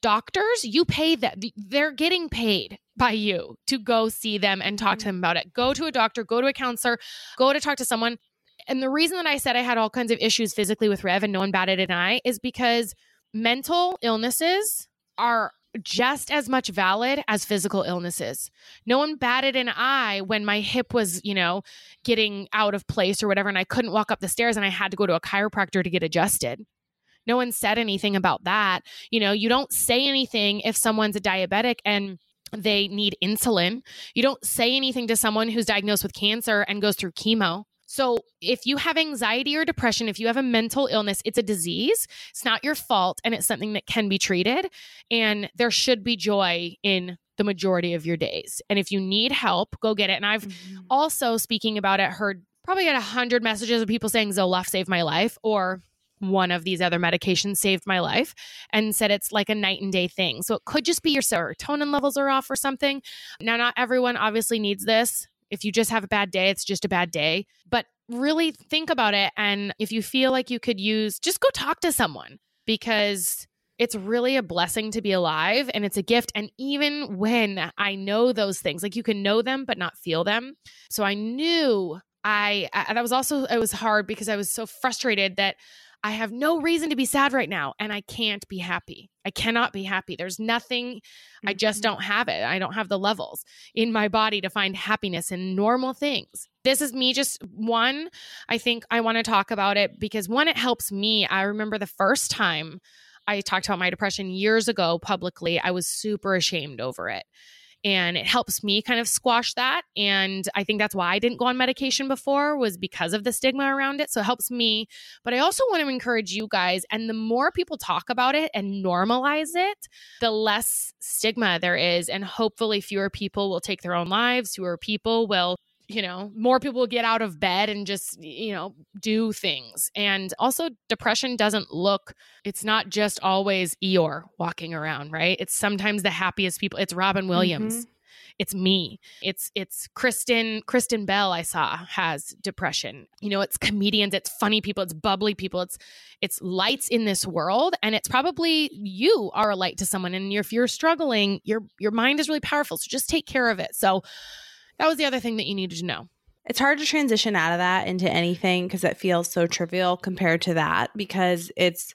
doctors, you pay that. They're getting paid by you to go see them and talk to mm-hmm. them about it. Go to a doctor, go to a counselor, go to talk to someone. And the reason that I said I had all kinds of issues physically with Rev and no one batted an eye is because mental illnesses are just as much valid as physical illnesses. No one batted an eye when my hip was, you know, getting out of place or whatever, and I couldn't walk up the stairs and I had to go to a chiropractor to get adjusted. No one said anything about that. You know, you don't say anything if someone's a diabetic and they need insulin. You don't say anything to someone who's diagnosed with cancer and goes through chemo. So, if you have anxiety or depression, if you have a mental illness, it's a disease. It's not your fault and it's something that can be treated. And there should be joy in the majority of your days. And if you need help, go get it. And I've mm-hmm. also, speaking about it, heard probably got a hundred messages of people saying Zoloft saved my life or one of these other medications saved my life and said it's like a night and day thing. So it could just be your serotonin levels are off or something. Now, not everyone obviously needs this. If you just have a bad day, it's just a bad day. But really think about it. And if you feel like you could use, just go talk to someone because it's really a blessing to be alive and it's a gift. And even when I know those things, like you can know them but not feel them. So I knew I, I that was also, it was hard because I was so frustrated that I have no reason to be sad right now and I can't be happy. I cannot be happy. There's nothing, mm-hmm. I just mm-hmm. don't have it. I don't have the levels in my body to find happiness in normal things. This is me just one. I think I want to talk about it because one, it helps me. I remember the first time I talked about my depression years ago publicly, I was super ashamed over it and it helps me kind of squash that. And i think that's why i didn't go on medication before was because of the stigma around it. So it helps me. But i also want to encourage you guys and the more people talk about it and normalize it the less stigma there is. And hopefully fewer people will take their own lives. Fewer people will you know, more people get out of bed and just, you know, do things. And also, depression doesn't look, it's not just always Eeyore walking around, right? It's sometimes the happiest people. It's Robin Williams. Mm-hmm. It's me. It's it's Kristen Kristen Bell I saw has depression. You know, it's comedians, it's funny people, it's bubbly people, it's it's lights in this world and it's probably you are a light to someone and if you're struggling, your your mind is really powerful. So just take care of it. So that was the other thing that you needed to know. It's hard to transition out of that into anything because it feels so trivial compared to that because it's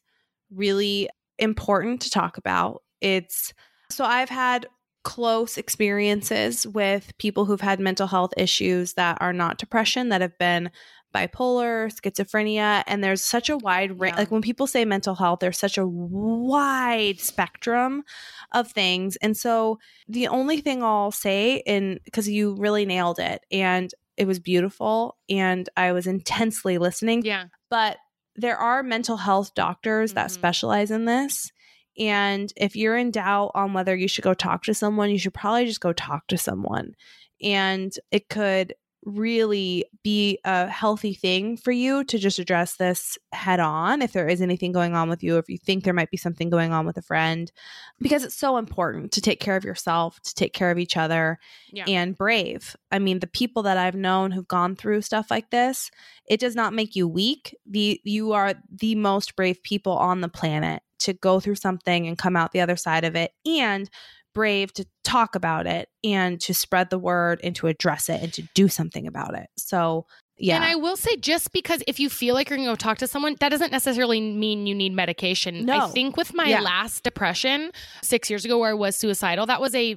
really important to talk about. It's so I've had close experiences with people who've had mental health issues that are not depression that have been bipolar, schizophrenia, and there's such a wide range. Yeah. Like when people say mental health, there's such a wide spectrum of things. And so the only thing I'll say, in because you really nailed it, and it was beautiful, and I was intensely listening. Yeah. But there are mental health doctors mm-hmm. that specialize in this. And if you're in doubt on whether you should go talk to someone, you should probably just go talk to someone. And it could really be a healthy thing for you to just address this head on if there is anything going on with you, if you think there might be something going on with a friend, because it's so important to take care of yourself, to take care of each other, yeah. and brave. I mean, the people that I've known who've gone through stuff like this, it does not make you weak. The you are the most brave people on the planet to go through something and come out the other side of it and brave to talk about it and to spread the word and to address it and to do something about it. So Yeah. And I will say, just because if you feel like you're going to go talk to someone, that doesn't necessarily mean you need medication. No. I think with my Yeah. last depression six years ago, where I was suicidal, that was a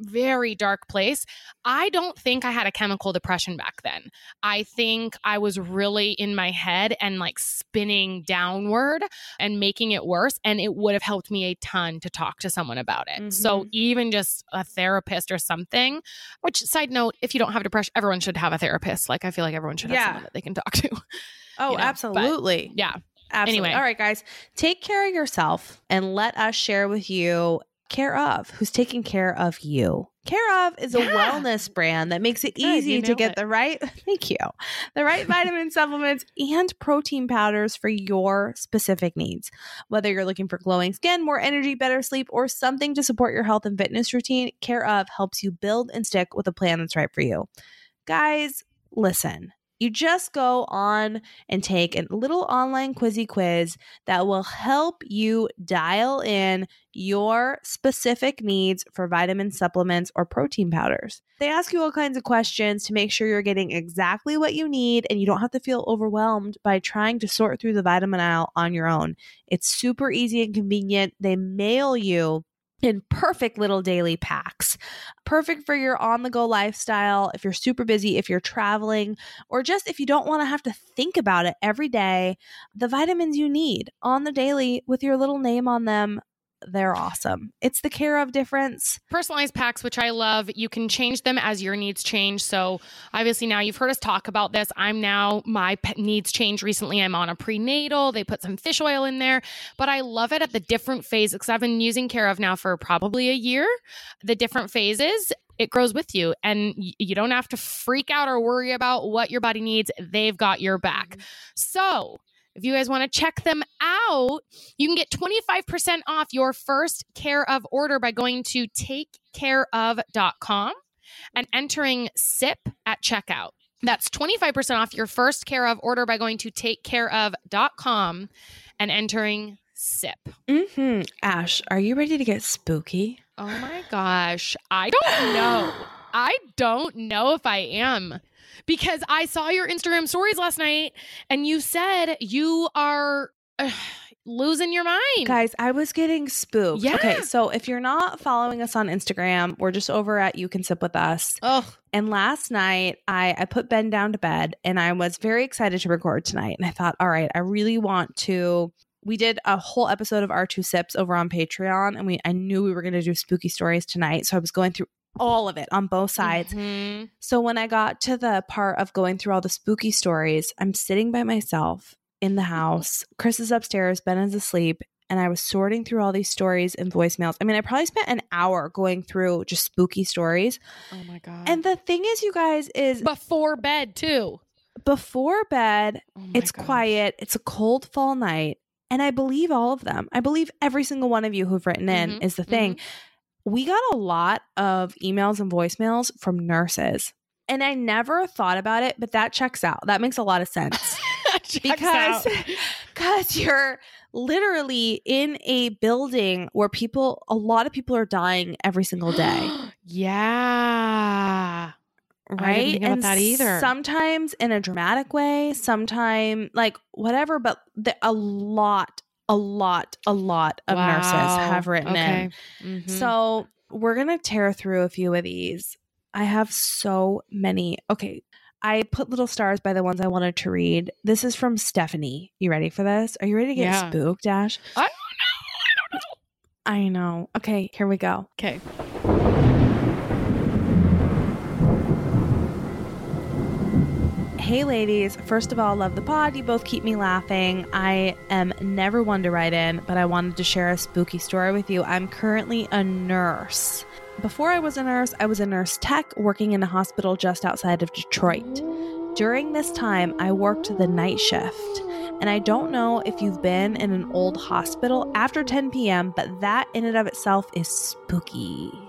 very dark place. I don't think I had a chemical depression back then. I think I was really in my head and like spinning downward and making it worse. And it would have helped me a ton to talk to someone about it. So Mhm. even just a therapist or something, which side note, if you don't have depression, everyone should have a therapist. Like I feel like everyone should have Yeah. someone that they can talk to. oh, you know, but- absolutely. yeah. Absolutely. Anyway. All right, guys, take care of yourself and let us share with you Care/of, who's taking care of you. Care/of is a Yeah. wellness brand that makes it Good, easy you to get it. the right, thank you, the right vitamin supplements and protein powders for your specific needs. Whether you're looking for glowing skin, more energy, better sleep, or something to support your health and fitness routine, Care/of helps you build and stick with a plan that's right for you. Guys, listen. You just go on and take a little online quizzy quiz that will help you dial in your specific needs for vitamin supplements or protein powders. They ask you all kinds of questions to make sure you're getting exactly what you need and you don't have to feel overwhelmed by trying to sort through the vitamin aisle on your own. It's super easy and convenient. They mail you in perfect little daily packs. Perfect for your on the go lifestyle, if you're super busy, if you're traveling, or just if you don't want to have to think about it every day. The vitamins you need on the daily with your little name on them, they're awesome. It's the Care/of difference. Personalized packs, which I love. You can change them as your needs change. So obviously now you've heard us talk about this. I'm now my pet needs change recently. I'm on a prenatal. They put some fish oil in there, but I love it at the different phases because I've been using Care/of now for probably a year. The different phases. It grows with you, and you don't have to freak out or worry about what your body needs. They've got your back. Mm-hmm. So, if you guys want to check them out, you can get 25% off your first Care/of order by going to takecareof.com and entering SIP at checkout. That's 25% off your first Care/of order by going to takecareof.com and entering SIP. Mm-hmm. Ash, are you ready to get spooky? Oh my gosh. I don't know. I don't know if I am because I saw your Instagram stories last night and you said you are uh, losing your mind. Guys, I was getting spooked. Yeah. Okay, so if you're not following us on Instagram, we're just over at You Can Sip With Us. Oh, And last night, I, I put Ben down to bed and I was very excited to record tonight. And I thought, all right, I really want to. We did a whole episode of our two sips over on Patreon, and we I knew we were going to do spooky stories tonight, so I was going through all of it on both sides. Mhm. So when I got to the part of going through all the spooky stories, I'm sitting by myself in the house. Chris is upstairs, Ben is asleep, and I was sorting through all these stories and voicemails. I mean, I probably spent an hour going through just spooky stories. Oh my god. And the thing is, you guys, is before bed too. before bed, Oh it's gosh. quiet, it's a cold fall night, and I believe all of them. I believe every single one of you who've written in Mhm, is the thing. We got a lot of emails and voicemails from nurses. And I never thought about it, but that checks out. That makes a lot of sense. Because because you're literally in a building where people a lot of people are dying every single day yeah. right about that either. sometimes in a dramatic way sometimes like whatever but the, a lot a lot a lot of nurses have written okay. in Mhm. so we're gonna tear through a few of these i have so many okay I put little stars by the ones I wanted to read. This is from Stephanie. You ready for this? Are you ready to get Yeah. spooked, Ash? I don't know. I don't know. I know. Okay, here we go. Okay. Hey, ladies. First of all, love the pod. You both keep me laughing. I am never one to write in, but I wanted to share a spooky story with you. I'm currently a nurse. Before I was a nurse, I was a nurse tech working in a hospital just outside of Detroit. During this time, I worked the night shift. And I don't know if you've been in an old hospital after 10 p.m., but that in and of itself is spooky.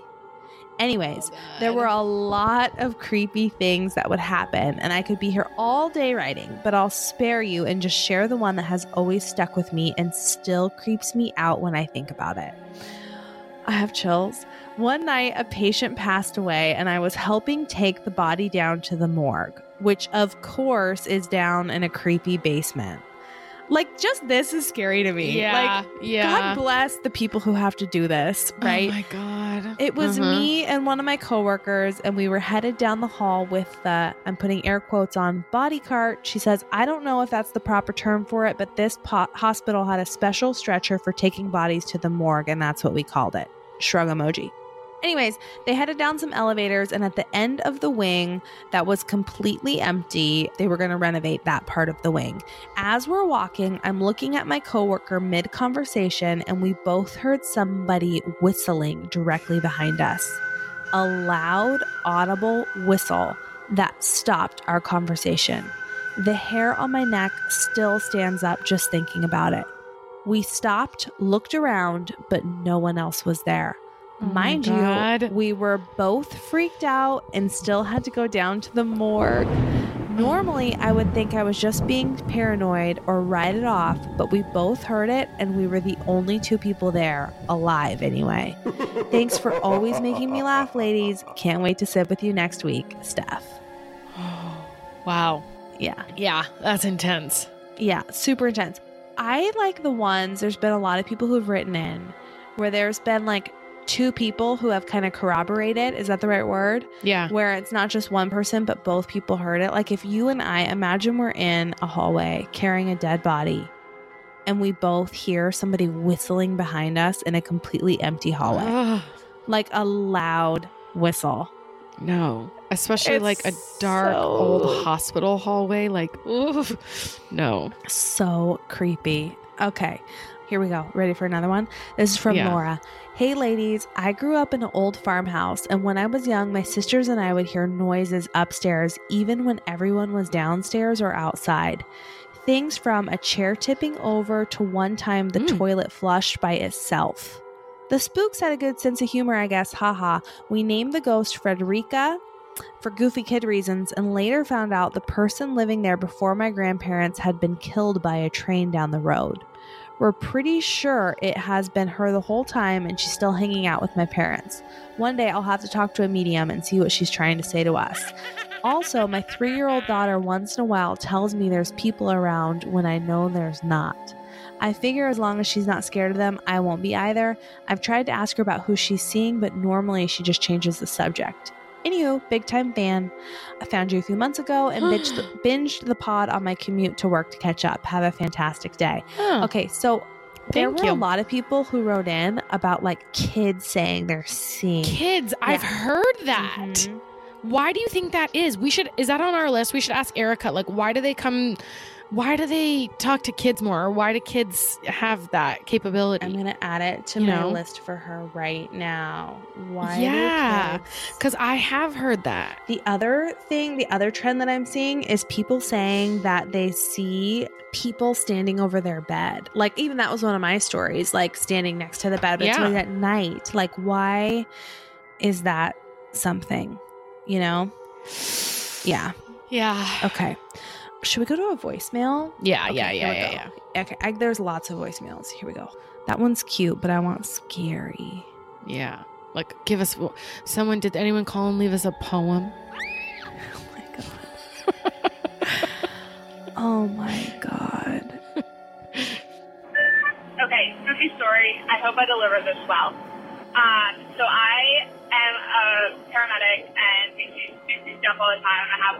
Anyways, there were a lot of creepy things that would happen, and I could be here all day writing, but I'll spare you and just share the one that has always stuck with me and still creeps me out when I think about it. I have chills. One night, a patient passed away, and I was helping take the body down to the morgue. which of course is down in a creepy basement. Like, just this is scary to me. Yeah. Like, yeah. God bless the people who have to do this, right? Oh my god. It was Uh-huh. me and one of my coworkers, and we were headed down the hall with the, I'm putting air quotes on, body cart. She says, I don't know if that's the proper term for it, but this po- hospital had a special stretcher for taking bodies to the morgue, and that's what we called it. Shrug emoji. Anyways, they headed down some elevators, and at the end of the wing that was completely empty, they were going to renovate that part of the wing. As we're walking, I'm looking at my coworker mid conversation, and we both heard somebody whistling directly behind us. A loud, audible whistle that stopped our conversation. The hair on my neck still stands up just thinking about it. We stopped, looked around, but no one else was there. Oh Mind God. you, we were both freaked out and still had to go down to the morgue. Normally, I would think I was just being paranoid or write it off, but we both heard it and we were the only two people there, alive anyway. Thanks for always making me laugh, ladies. Can't wait to sit with you next week, Steph. wow. Yeah. Yeah, that's intense. Yeah, super intense. I like the ones, there's been a lot of people who've written in where there's been like two people who have kind of corroborated. Is that the right word? Yeah. Where it's not just one person, but both people heard it. Like if you and I imagine we're in a hallway carrying a dead body and we both hear somebody whistling behind us in a completely empty hallway, Ugh, like a loud whistle. no. Especially It's like a dark so- old hospital hallway. Like, oof. No. So creepy. Okay, here we go. Ready for another one? This is from Yeah. Laura. Hey, ladies, I grew up in an old farmhouse, and when I was young, my sisters and I would hear noises upstairs, even when everyone was downstairs or outside. Things from a chair tipping over to one time the Mm. toilet flushed by itself. The spooks had a good sense of humor, I guess. Haha. We named the ghost Frederica for goofy kid reasons and later found out the person living there before my grandparents had been killed by a train down the road. We're pretty sure it has been her the whole time and she's still hanging out with my parents. One day I'll have to talk to a medium and see what she's trying to say to us. Also, my three year old daughter once in a while tells me there's people around when I know there's not. I figure as long as she's not scared of them, I won't be either. I've tried to ask her about who she's seeing, but normally she just changes the subject. Anywho, big time fan. I found you a few months ago and binged the, binged the pod on my commute to work to catch up. Have a fantastic day. Huh. Okay, so there Thank were you. a lot of people who wrote in about like kids saying they're seeing. Kids, I've heard that. Mhm. Why do you think that is? We should is that on our list? We should ask Erica like why do they come why do they talk to kids more? Or why do kids have that capability? I'm gonna add it to You my know? list for her right now. Why? Yeah. Cuz I have heard that. The other thing, the other trend that I'm seeing is people saying that they see people standing over their bed. Like even that was one of my stories, like standing next to the bed, Yeah. at night. Like why is that something? You know? Yeah. Yeah. Okay. Should we go to a voicemail? Yeah, Okay, yeah, yeah, yeah, yeah. Okay, I, there's lots of voicemails. Here we go. That one's cute, but I want scary. Yeah. Like give us someone did anyone call and leave us a poem? Oh my god. oh my god. Okay, spooky story. I hope I deliver this well. Um, so I am a paramedic and we see spooky stuff all the time. I have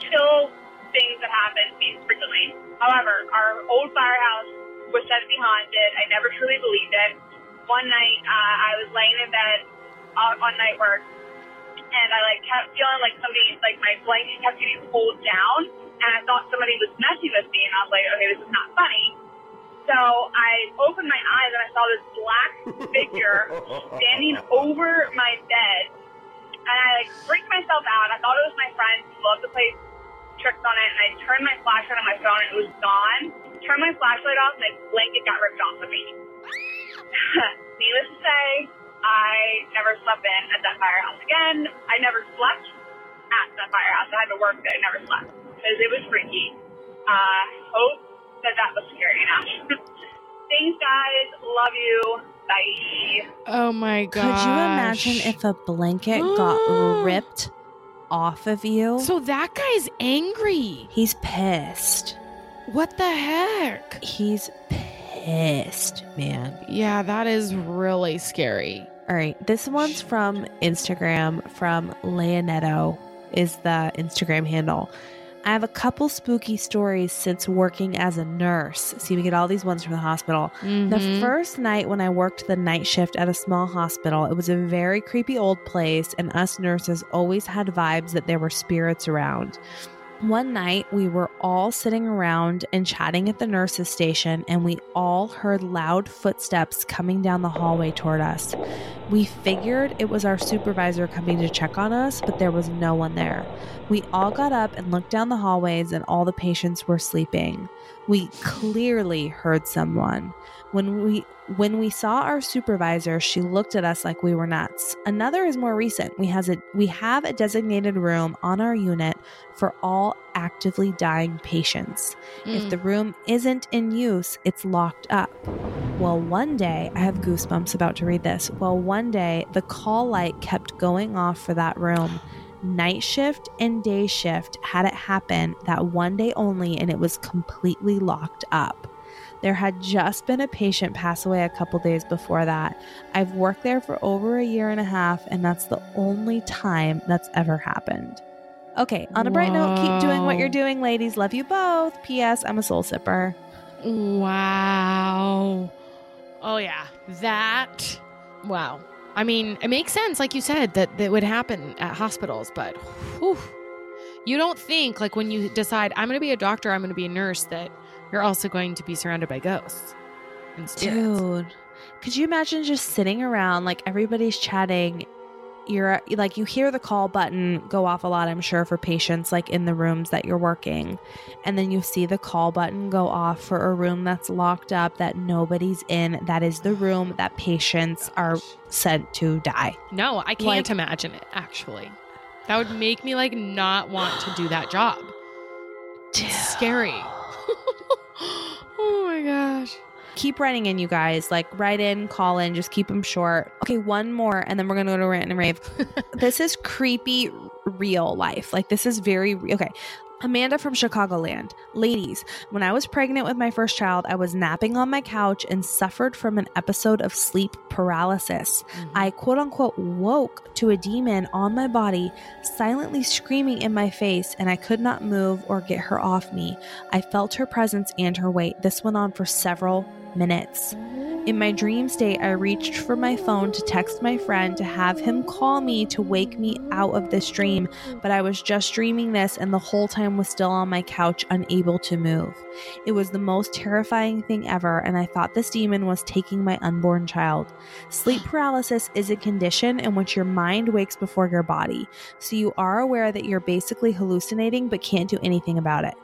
chill things that happen to me frequently. However, our old firehouse was said to be haunted. I never truly believed it. One night, uh, I was laying in bed on, on night work, and I like kept feeling like somebody, like my blanket kept getting pulled down, and I thought somebody was messing with me, and I was like, okay, this is not funny. So I opened my eyes and I saw this black figure standing over my bed. And I like freaked myself out. I thought it was my friend who loved to play tricks on it. And I turned my flashlight on my phone and it was gone. Turned my flashlight off and my blanket got ripped off of me. Needless to say, I never slept in at that firehouse again. I never slept at that firehouse. I had to work there. I never slept because it was freaky. Uh, hope that that was scary enough. Thanks, guys. Love you. Bye. Oh my god. Could you imagine if a blanket got ripped off of you. So that guy's angry. He's pissed. What the heck? He's pissed, man. Yeah, that is really scary. All right. This one's from Instagram from Leonetto is the Instagram handle. I have a couple spooky stories since working as a nurse. See, we get all these ones from the hospital. The Mhm. first night when I worked the night shift at a small hospital, it was a very creepy old place, and us nurses always had vibes that there were spirits around. One night, we were all sitting around and chatting at the nurses' station, and we all heard loud footsteps coming down the hallway toward us. We figured it was our supervisor coming to check on us, but there was no one there. We all got up and looked down the hallways, and all the patients were sleeping. We clearly heard someone. When we when we saw our supervisor, she looked at us like we were nuts. Another is more recent. We has a we have a designated room on our unit for all actively dying patients. If Mm. the room isn't in use, it's locked up. Well, one day, I have goosebumps about to read this. Well, one day, the call light kept going off for that room. Night shift and day shift had it happen that one day only, and it was completely locked up. There had just been a patient pass away a couple days before that. I've worked there for over a year and a half, and that's the only time that's ever happened. Okay, on a bright note, keep doing what you're doing, ladies. Love you both. P.S. I'm a soul sipper. Wow. Oh yeah, that. Wow. I mean, it makes sense, like you said, that that would happen at hospitals, but whew, you don't think like when you decide I'm going to be a doctor, I'm going to be a nurse, that you're also going to be surrounded by ghosts and spirits. Dude, could you imagine just sitting around like everybody's chatting? You're like, you hear the call button go off a lot, I'm sure, for patients like in the rooms that you're working. And then you see the call button go off for a room that's locked up that nobody's in. That is the room that patients oh are sent to die. No, I can't Like- imagine it. Actually, that would make me like not want to do that job. It's scary. oh my gosh. Keep writing in, you guys. Like, write in, call in, just keep them short. Okay, one more, and then we're gonna go to rant and rave. this is creepy real life. Like, this is very re- okay. Amanda from Chicagoland. Ladies, when I was pregnant with my first child, I was napping on my couch and suffered from an episode of sleep paralysis. Mm-hmm. I quote unquote woke to a demon on my body, silently screaming in my face, and I could not move or get her off me. I felt her presence and her weight. This went on for several minutes. In my dream state, I reached for my phone to text my friend to have him call me to wake me out of this dream, but I was just dreaming this and the whole time was still on my couch, unable to move. It was the most terrifying thing ever, and I thought this demon was taking my unborn child. Sleep paralysis is a condition in which your mind wakes before your body, so you are aware that you're basically hallucinating but can't do anything about it.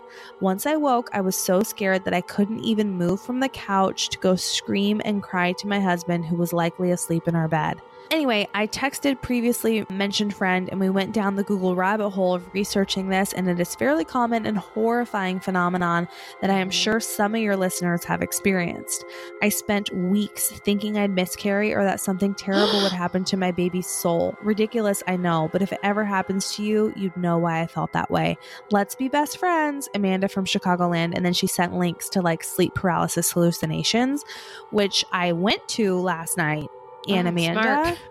Once I woke, I was so scared that I couldn't even move from the couch to go scream and cry to my husband, who was likely asleep in our bed. Anyway, I texted previously mentioned friend and we went down the Google rabbit hole of researching this, and it is fairly common and horrifying phenomenon that I am mm-hmm. sure some of your listeners have experienced. I spent weeks thinking I'd miscarry or that something terrible would happen to my baby's soul. Ridiculous, I know, but if it ever happens to you, you'd know why I felt that way. Let's be best friends, Amanda from Chicagoland. And then she sent links to like sleep paralysis hallucinations, which I went to last night. And Oh, Amanda. smart.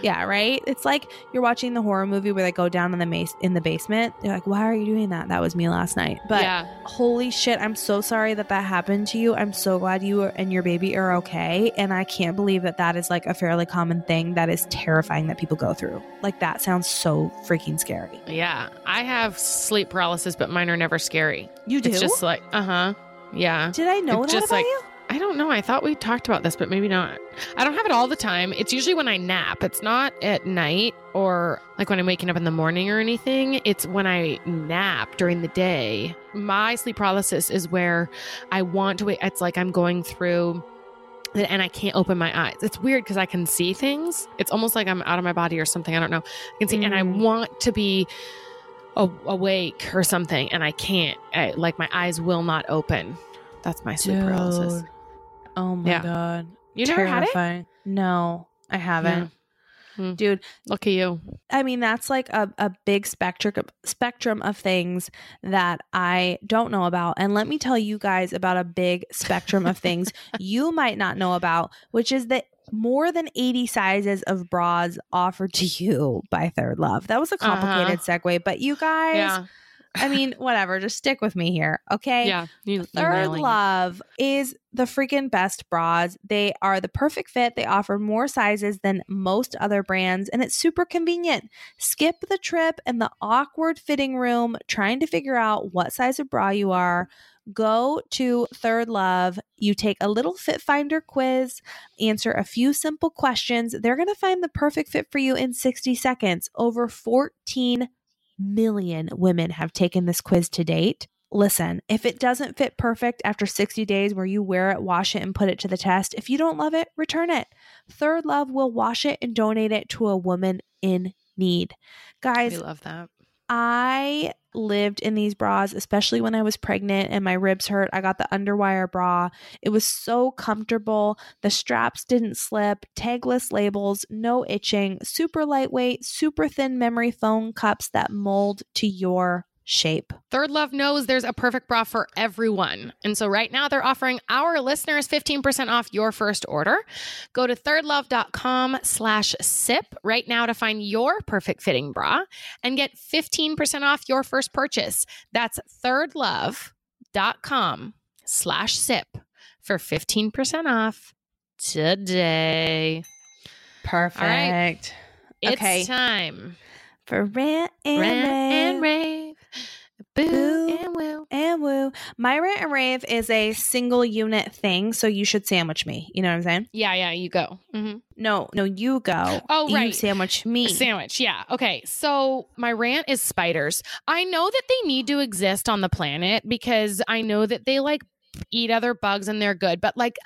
Yeah, right. It's like you're watching the horror movie where they go down in the mace in the basement. They're like, "Why are you doing that?" That was me last night. But yeah, holy shit, I'm so sorry that that happened to you. I'm so glad you and your baby are okay, and I can't believe that that is like a fairly common thing that is terrifying that people go through. Like that sounds so freaking scary. yeah. I have sleep paralysis, but mine are never scary. You do? It's just like, uh huh. Yeah. Did I know It's that just about like- you? I don't know. I thought we talked about this, but maybe not. I don't have it all the time. It's usually when I nap. It's not at night or like when I'm waking up in the morning or anything. It's when I nap during the day. My sleep paralysis is where I want to wait. It's like I'm going through and I can't open my eyes. It's weird because I can see things. It's almost like I'm out of my body or something. I don't know. I can see, and I Mm. want to be a- awake or something, and I can't. I, like my eyes will not open. That's my sleep paralysis. Oh my Yeah. god. You never had it? No, I haven't. Hmm. Dude, Look at you. I mean, that's like a, a big spectrum spectrum of things that I don't know about. And let me tell you guys about a big spectrum of things you might not know about, which is that more than 80 sizes of bras offered to you by ThirdLove. That was a complicated segue, but you guys, Yeah. I mean, whatever, just stick with me here, okay? Yeah. You, Third. Love is the freaking best bras. They are the perfect fit. They offer more sizes than most other brands, and it's super convenient. Skip the trip and the awkward fitting room trying to figure out what size of bra you are. Go to ThirdLove. You take a little fit finder quiz, answer a few simple questions. They're going to find the perfect fit for you in 60 seconds. Over 14 million women have taken this quiz to date. Listen, if it doesn't fit perfect after 60 days where you wear it, wash it, and put it to the test, if you don't love it, return it. ThirdLove will wash it and donate it to a woman in need. Guys, We love that. I lived in these bras, especially when I was pregnant and my ribs hurt. I got the underwire bra. It was so comfortable. The straps didn't slip, tagless labels, no itching, super lightweight, super thin memory foam cups that mold to your shape. ThirdLove knows there's a perfect bra for everyone. And so right now they're offering our listeners 15% off your first order. Go to thirdlove.com slash sip right now to find your perfect fitting bra and get 15% off your first purchase. That's thirdlove.com slash sip for 15% off today. Perfect. It's Okay. time. For rant and Rant and rave. Boo, Boo. and woo. And woo. My rant and rave is a single unit thing, so you should sandwich me. You know what I'm saying? Yeah, yeah, you go. Mm-hmm. No, no, you go. Oh, You right. sandwich me. Sandwich, yeah. Okay, so my rant is spiders. I know that they need to exist on the planet because I know that they like eat other bugs and they're good, but like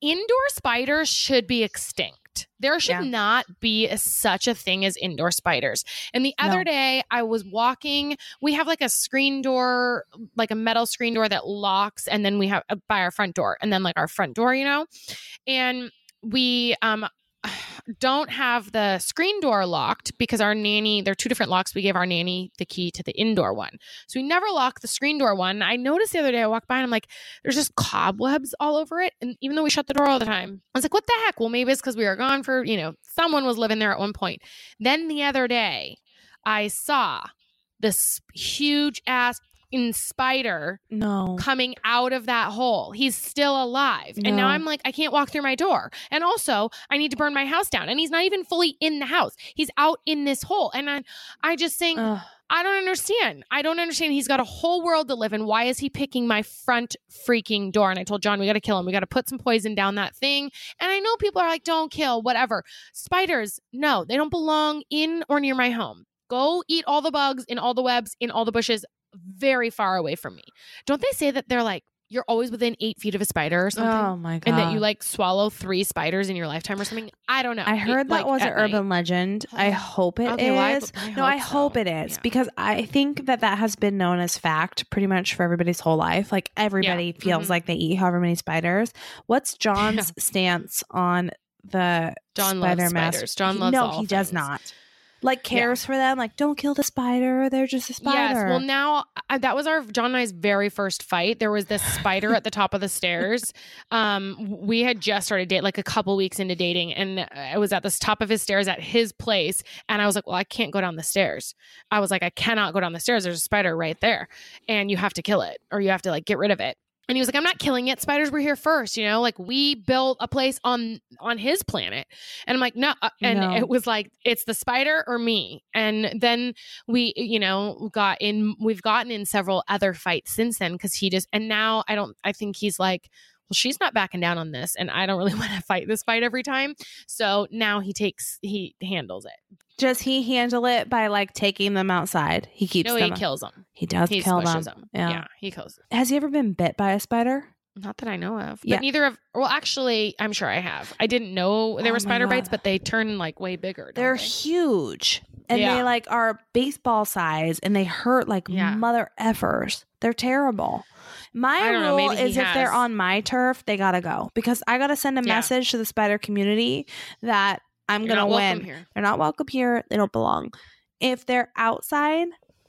indoor spiders should be extinct. There should Yeah. not be a, such a thing as indoor spiders. And the other No. day, I was walking. We have like a screen door, like a metal screen door that locks, and then we have uh, by our front door, and then like our front door, you know. And we um don't have the screen door locked because our nanny, there are two different locks. We gave our nanny the key to the indoor one. So we never lock the screen door one. I noticed the other day I walked by and I'm like, there's just cobwebs all over it. And even though we shut the door all the time, I was like, what the heck? Well, maybe it's because we were gone for, you know, someone was living there at one point. Then the other day, I saw this huge ass in spider No. coming out of that hole. He's still alive. And now I'm like, I can't walk through my door. And also, I need to burn my house down. And he's not even fully in the house. He's out in this hole. And I, I just think, Ugh. I don't understand. I don't understand. He's got a whole world to live in. Why is he picking my front freaking door? And I told John, we got to kill him. We got to put some poison down that thing. And I know people are like, don't kill, whatever. Spiders, no, they don't belong in or near my home. Go eat all the bugs in all the webs, in all the bushes, very far away from me. Don't they say that they're like, you're always within eight feet of a spider or something? Oh my god. and that you like swallow three spiders in your lifetime or something? I don't know. I heard It- that like, was an night. urban legend. I hope it is. Okay, well, I- I no, I hope so. it is Yeah. because I think that that has been known as fact pretty much for everybody's whole life. Like everybody feels Mhm. like they eat however many spiders. What's John's stance on the John loves spider mask? spiders. John loves No, he does not. Like cares for them. Like don't kill the spider. They're just a spider. Yes. Well, now I, that was our John and I's very first fight. There was this spider at the top of the stairs. Um, we had just started dating, like a couple weeks into dating, and I was at the top of his stairs at his place, and I was like, "Well, I can't go down the stairs." I was like, "I cannot go down the stairs. There's a spider right there, and you have to kill it, or you have to like get rid of it." And he was like, "I'm not killing it. Spiders were here first, you know. Like we built a place on on his planet." And I'm like, "No." uh," And No. it was like, "It's the spider or me." And then we, you know, got in. We've gotten in several other fights since then because he just. And now I don't. I think he's like. Well, she's not backing down on this, and I don't really want to fight this fight every time. So now he takes, he handles it. Does he handle it by like taking them outside? He keeps No, he them. kills them. He does He kill them. them. Yeah. Yeah. he kills them. Has he ever been bit by a spider? Not that I know of. Yeah. Neither of well, actually, I'm sure I have. I didn't know there Oh were spider God. bites, but they turn like way bigger. They're they? huge. And Yeah. they like are baseball size and they hurt like Yeah. mother effers. They're terrible. My I know, rule maybe is if they're on my turf, they gotta go. Because I gotta send a Yeah. message to the spider community that I'm You're gonna win. here. They're not welcome here. They don't belong. If they're outside,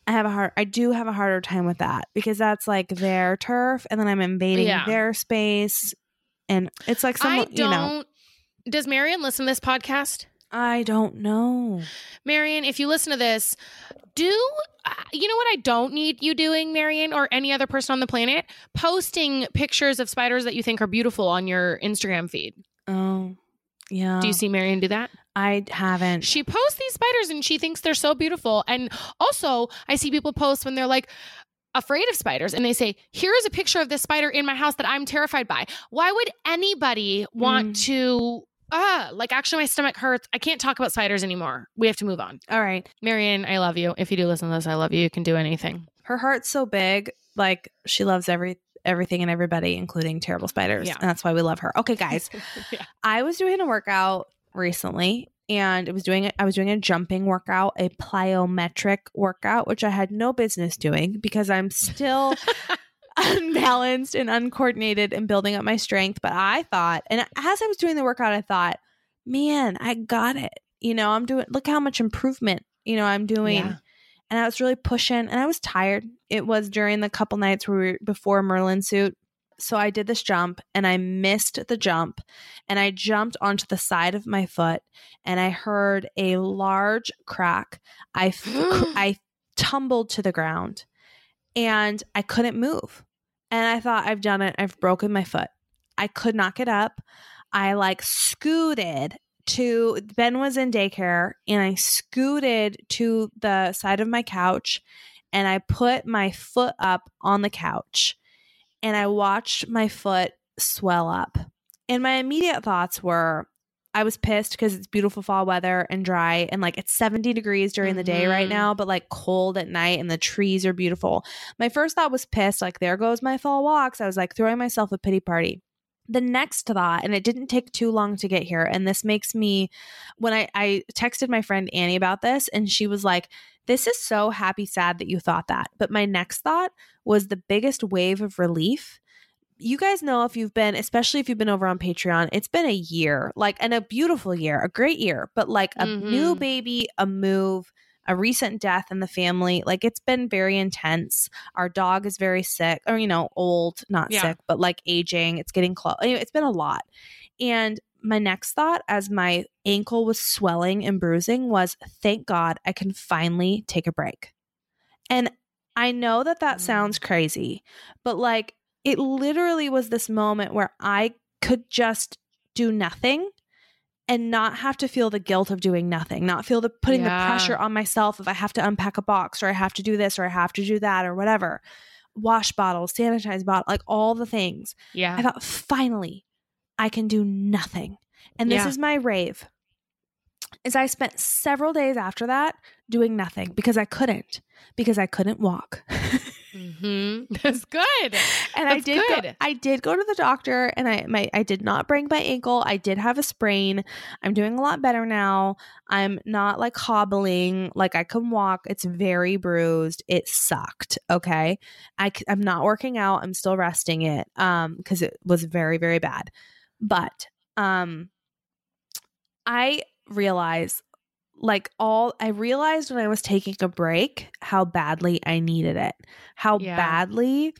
I have a hard. I do have a harder time with that because that's like their turf, and then I'm invading Yeah. their space, and it's like I someone. don't. You know, Does Marion listen to this podcast? I don't know. Marion, if you listen to this, do uh, you know what I don't need you doing, Marion, or any other person on the planet? Posting pictures of spiders that you think are beautiful on your Instagram feed. Oh, yeah. Do you see Marion do that? I haven't. She posts these spiders and she thinks they're so beautiful. And also, I see people post when they're like, afraid of spiders and they say here is a picture of this spider in my house that i'm terrified by why would anybody want Mm. to ah like actually my stomach hurts i can't talk about spiders anymore we have to move on All right. marion i love you if you do listen to this i love you you can do anything Her heart's so big. Like she loves every everything and everybody, including terrible spiders. Yeah. And that's why we love her. Okay, guys. Yeah. I was doing a workout recently and it was doing it I was doing a jumping workout, a plyometric workout, which I had no business doing because I'm still unbalanced and uncoordinated and building up my strength. But I thought, and as I was doing the workout, I thought, man, I got it. You know, I'm doing look how much improvement, you know, I'm doing. Yeah. And I was really pushing and I was tired. It was during the couple nights where we were before Merlin suit. So I did this jump and I missed the jump and I jumped onto the side of my foot and I heard a large crack. I, I tumbled to the ground and I couldn't move. And I thought I've done it. I've broken my foot. I could not get up. I like scooted to Ben was in daycare and I scooted to the side of my couch and I put my foot up on the couch and I watched my foot swell up. And my immediate thoughts were I was pissed because it's beautiful fall weather and dry and like it's 70 degrees during the day right Mhm. now, but like cold at night and the trees are beautiful. My first thought was pissed, like there goes my fall walks. I was like throwing myself a pity party. The next thought, and it didn't take too long to get here, and this makes me when I, I texted my friend Annie about this, and she was like, This is so happy, sad that you thought that. But my next thought was the biggest wave of relief you guys know if you've been, especially if you've been over on Patreon, it's been a year, like, and a beautiful year, a great year, but like a Mhm. new baby, a move, a recent death in the family. Like, it's been very intense. Our dog is very sick, or, you know, old, not Yeah. sick, but like aging. It's getting close. Anyway, it's been a lot. And my next thought, as my ankle was swelling and bruising, was thank God I can finally take a break. And I know that that Mm. sounds crazy, but like it literally was this moment where I could just do nothing and not have to feel the guilt of doing nothing, not feel the putting Yeah. the pressure on myself if I have to unpack a box or I have to do this or I have to do that or whatever. Wash bottles, sanitize bottle, like all the things. yeah I thought finally I can do nothing. And this Yeah. is my rave. Is I spent several days after that doing nothing because I couldn't because I couldn't walk. hmm that's good and I That's did go. I did go to the doctor and I my I did not break my ankle. I did have a sprain. I'm doing a lot better now. I'm not like hobbling, like I can walk. It's very bruised. It sucked, okay? I I'm not working out. I'm still resting it um cuz it was very very bad. But um I realize like all I realized when I was taking a break how badly I needed it. How Yeah. badly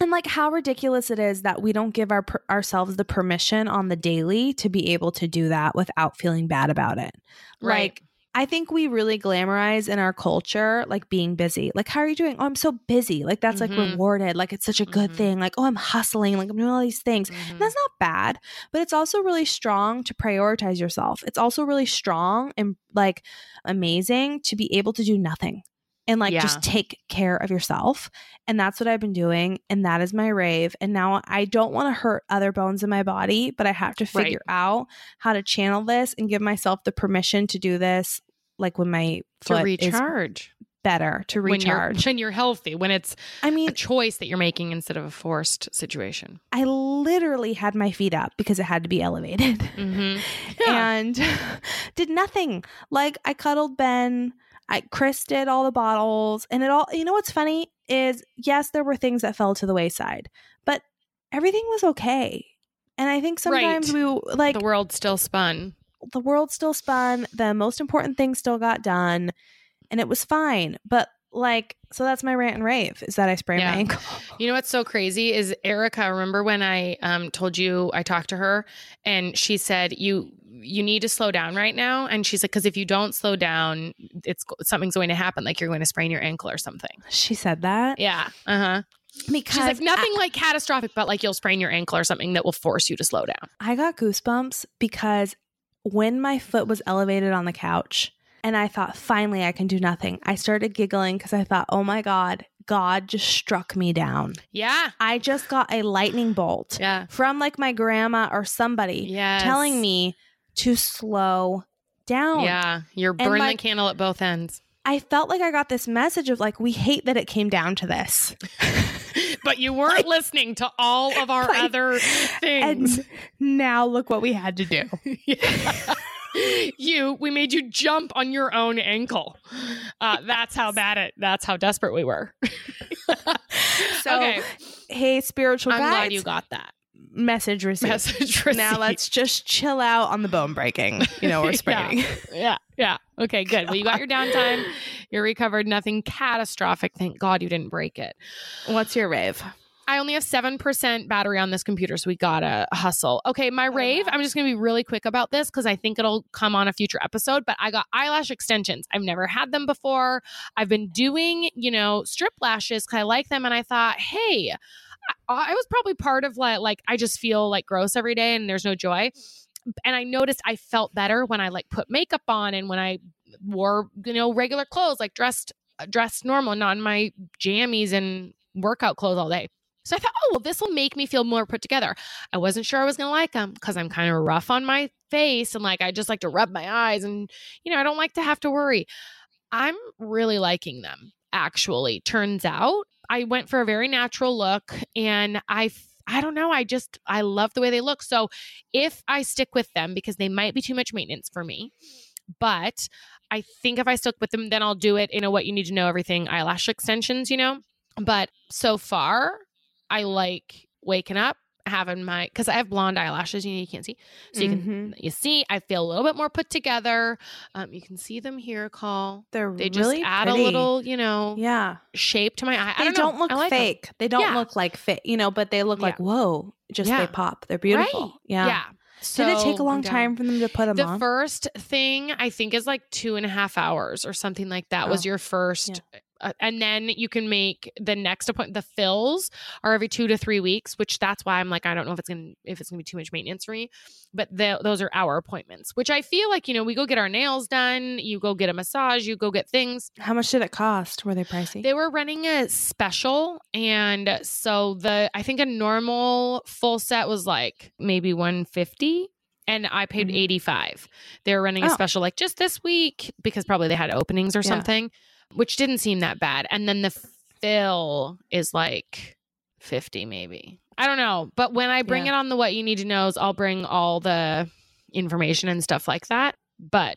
and like how ridiculous it is that we don't give our per- ourselves the permission on the daily to be able to do that without feeling bad about it. Right. Like I think we really glamorize in our culture like being busy. Like how are you doing? Oh, I'm so busy. Like that's like Mhm. rewarded. Like it's such a good Mhm. thing. Like oh, I'm hustling. Like I'm doing all these things. Mhm. And that's not bad, but it's also really strong to prioritize yourself. It's also really strong and like amazing to be able to do nothing and like Yeah. just take care of yourself. And that's what I've been doing. And that is my rave. And now I don't want to hurt other bones in my body, but I have to Right. figure out how to channel this and give myself the permission to do this. Like when my to foot is recharge better to when you're recharge. when you're healthy when it's i mean, choice that you're making instead of a forced situation I literally had my feet up because it had to be elevated. mm-hmm. and did nothing. Like I cuddled Ben. I Chris did all the bottles, and it all. You know what's funny is yes, there were things that fell to the wayside, but everything was okay. And I think sometimes Right. we like the world still spun the world still spun. The most important thing still got done, and it was fine. But like, so that's my rant and rave is that I sprained Yeah. my ankle. You know what's so crazy is Erica. Remember when I um, told you I talked to her and she said you you need to slow down right now, and she's like, because if you don't slow down, it's something's going to happen, like you're going to sprain your ankle or something. She said that Yeah. Uh huh. because She's like nothing I, like catastrophic, but like you'll sprain your ankle or something that will force you to slow down. I got goosebumps because when my foot was elevated on the couch and I thought, finally, I can do nothing, I started giggling because I thought, oh my God, God just struck me down. Yeah. I just got a lightning bolt Yeah. from like my grandma or somebody Yes. telling me to slow down. Yeah. You're burning the candle at both ends. I felt like I got this message of like, we hate that it came down to this. But you weren't listening to all of our Like- other things. And now look what we had to do. you, we made you jump on your own ankle. Uh, that's how bad it. That's how desperate we were. So, okay, hey, spiritual I'm glad guides, you got that message received. message. Now let's just chill out on the bone breaking. You know, we're Yeah. spraining. Yeah, yeah. Okay, good. Well, you got your downtime. You're recovered. Nothing catastrophic. Thank God you didn't break it. What's your rave? I only have 7% battery on this computer, so we gotta hustle. Okay, my rave, I'm just gonna be really quick about this because I think it'll come on a future episode. But I got eyelash extensions. I've never had them before. I've been doing, you know, strip lashes because I like them. And I thought, hey, I, was probably part of like, like, I just feel like gross every day and there's no joy. And I noticed I felt better when I like put makeup on and when I wore, you know, regular clothes, like dressed, uh, dressed normal, not in my jammies and workout clothes all day. So I thought, oh, well, this will make me feel more put together. I wasn't sure I was to like them because I'm kind of rough on my face and like I just like to rub my eyes and, you know, I don't like to have to worry. I'm really liking them, actually. Turns out I went for a very natural look and I, I don't know, I just, I love the way they look. So if I stick with them, because they might be too much maintenance for me, but I think if I stick with them, then I'll do it in a what you need to know everything eyelash extensions, you know? But so far, I like waking up having my because I have blonde eyelashes. You know, you can't see, so you can you see. I feel a little bit more put together. Um, you can see them here, Coll. They're They just really add pretty. a little, you know, Yeah, shape to my eye. I they don't, know. don't, look I like fake. They don't Yeah. look like fit, you know, but they look like Yeah. whoa. Just Yeah. they pop. They're beautiful. Right. Yeah. Yeah. Did it take a long time for them to put them The on? first thing I think is like two and a half hours or something like that was Oh, your first. Uh, and then you can make the next appointment. The fills are every two to three weeks, which that's why I'm like I don't know if it's gonna if it's gonna be too much maintenance for me. But the, those are our appointments, which I feel like you know we go get our nails done, you go get a massage, you go get things. How much did it cost? Were they pricey? They were running a special, and so the I think a normal full set was like maybe 150 and I paid Mhm. 85. They were running a Oh. special like just this week because probably they had openings or Yeah. something, which didn't seem that bad. And then the fill is like 50 maybe. I don't know, but when I bring Yeah. it on the what you need to knows, I'll bring all the information and stuff like that. But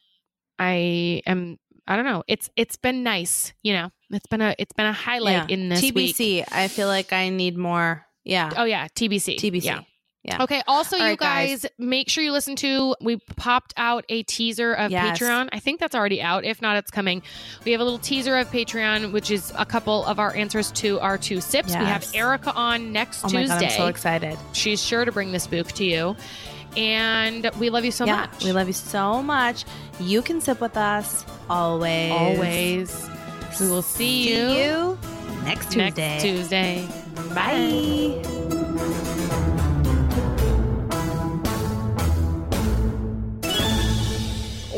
I am I don't know. It's it's been nice, you know. It's been a it's been a highlight Yeah. in this week. TBC. I feel like I need more. Yeah. Oh yeah, TBC. TBC. Yeah. Yeah. Okay. Also, All you right, guys. guys, make sure you listen to. We popped out a teaser of Yes. Patreon. I think that's already out. If not, it's coming. We have a little teaser of Patreon, which is a couple of our answers to our two sips. We have Erica on next Oh Tuesday. god, I'm so excited. She's sure to bring the spook to you, and we love you so yeah, much. we love you so much. You can sip with us always. always. We will see, See you next Tuesday. next Tuesday. Bye.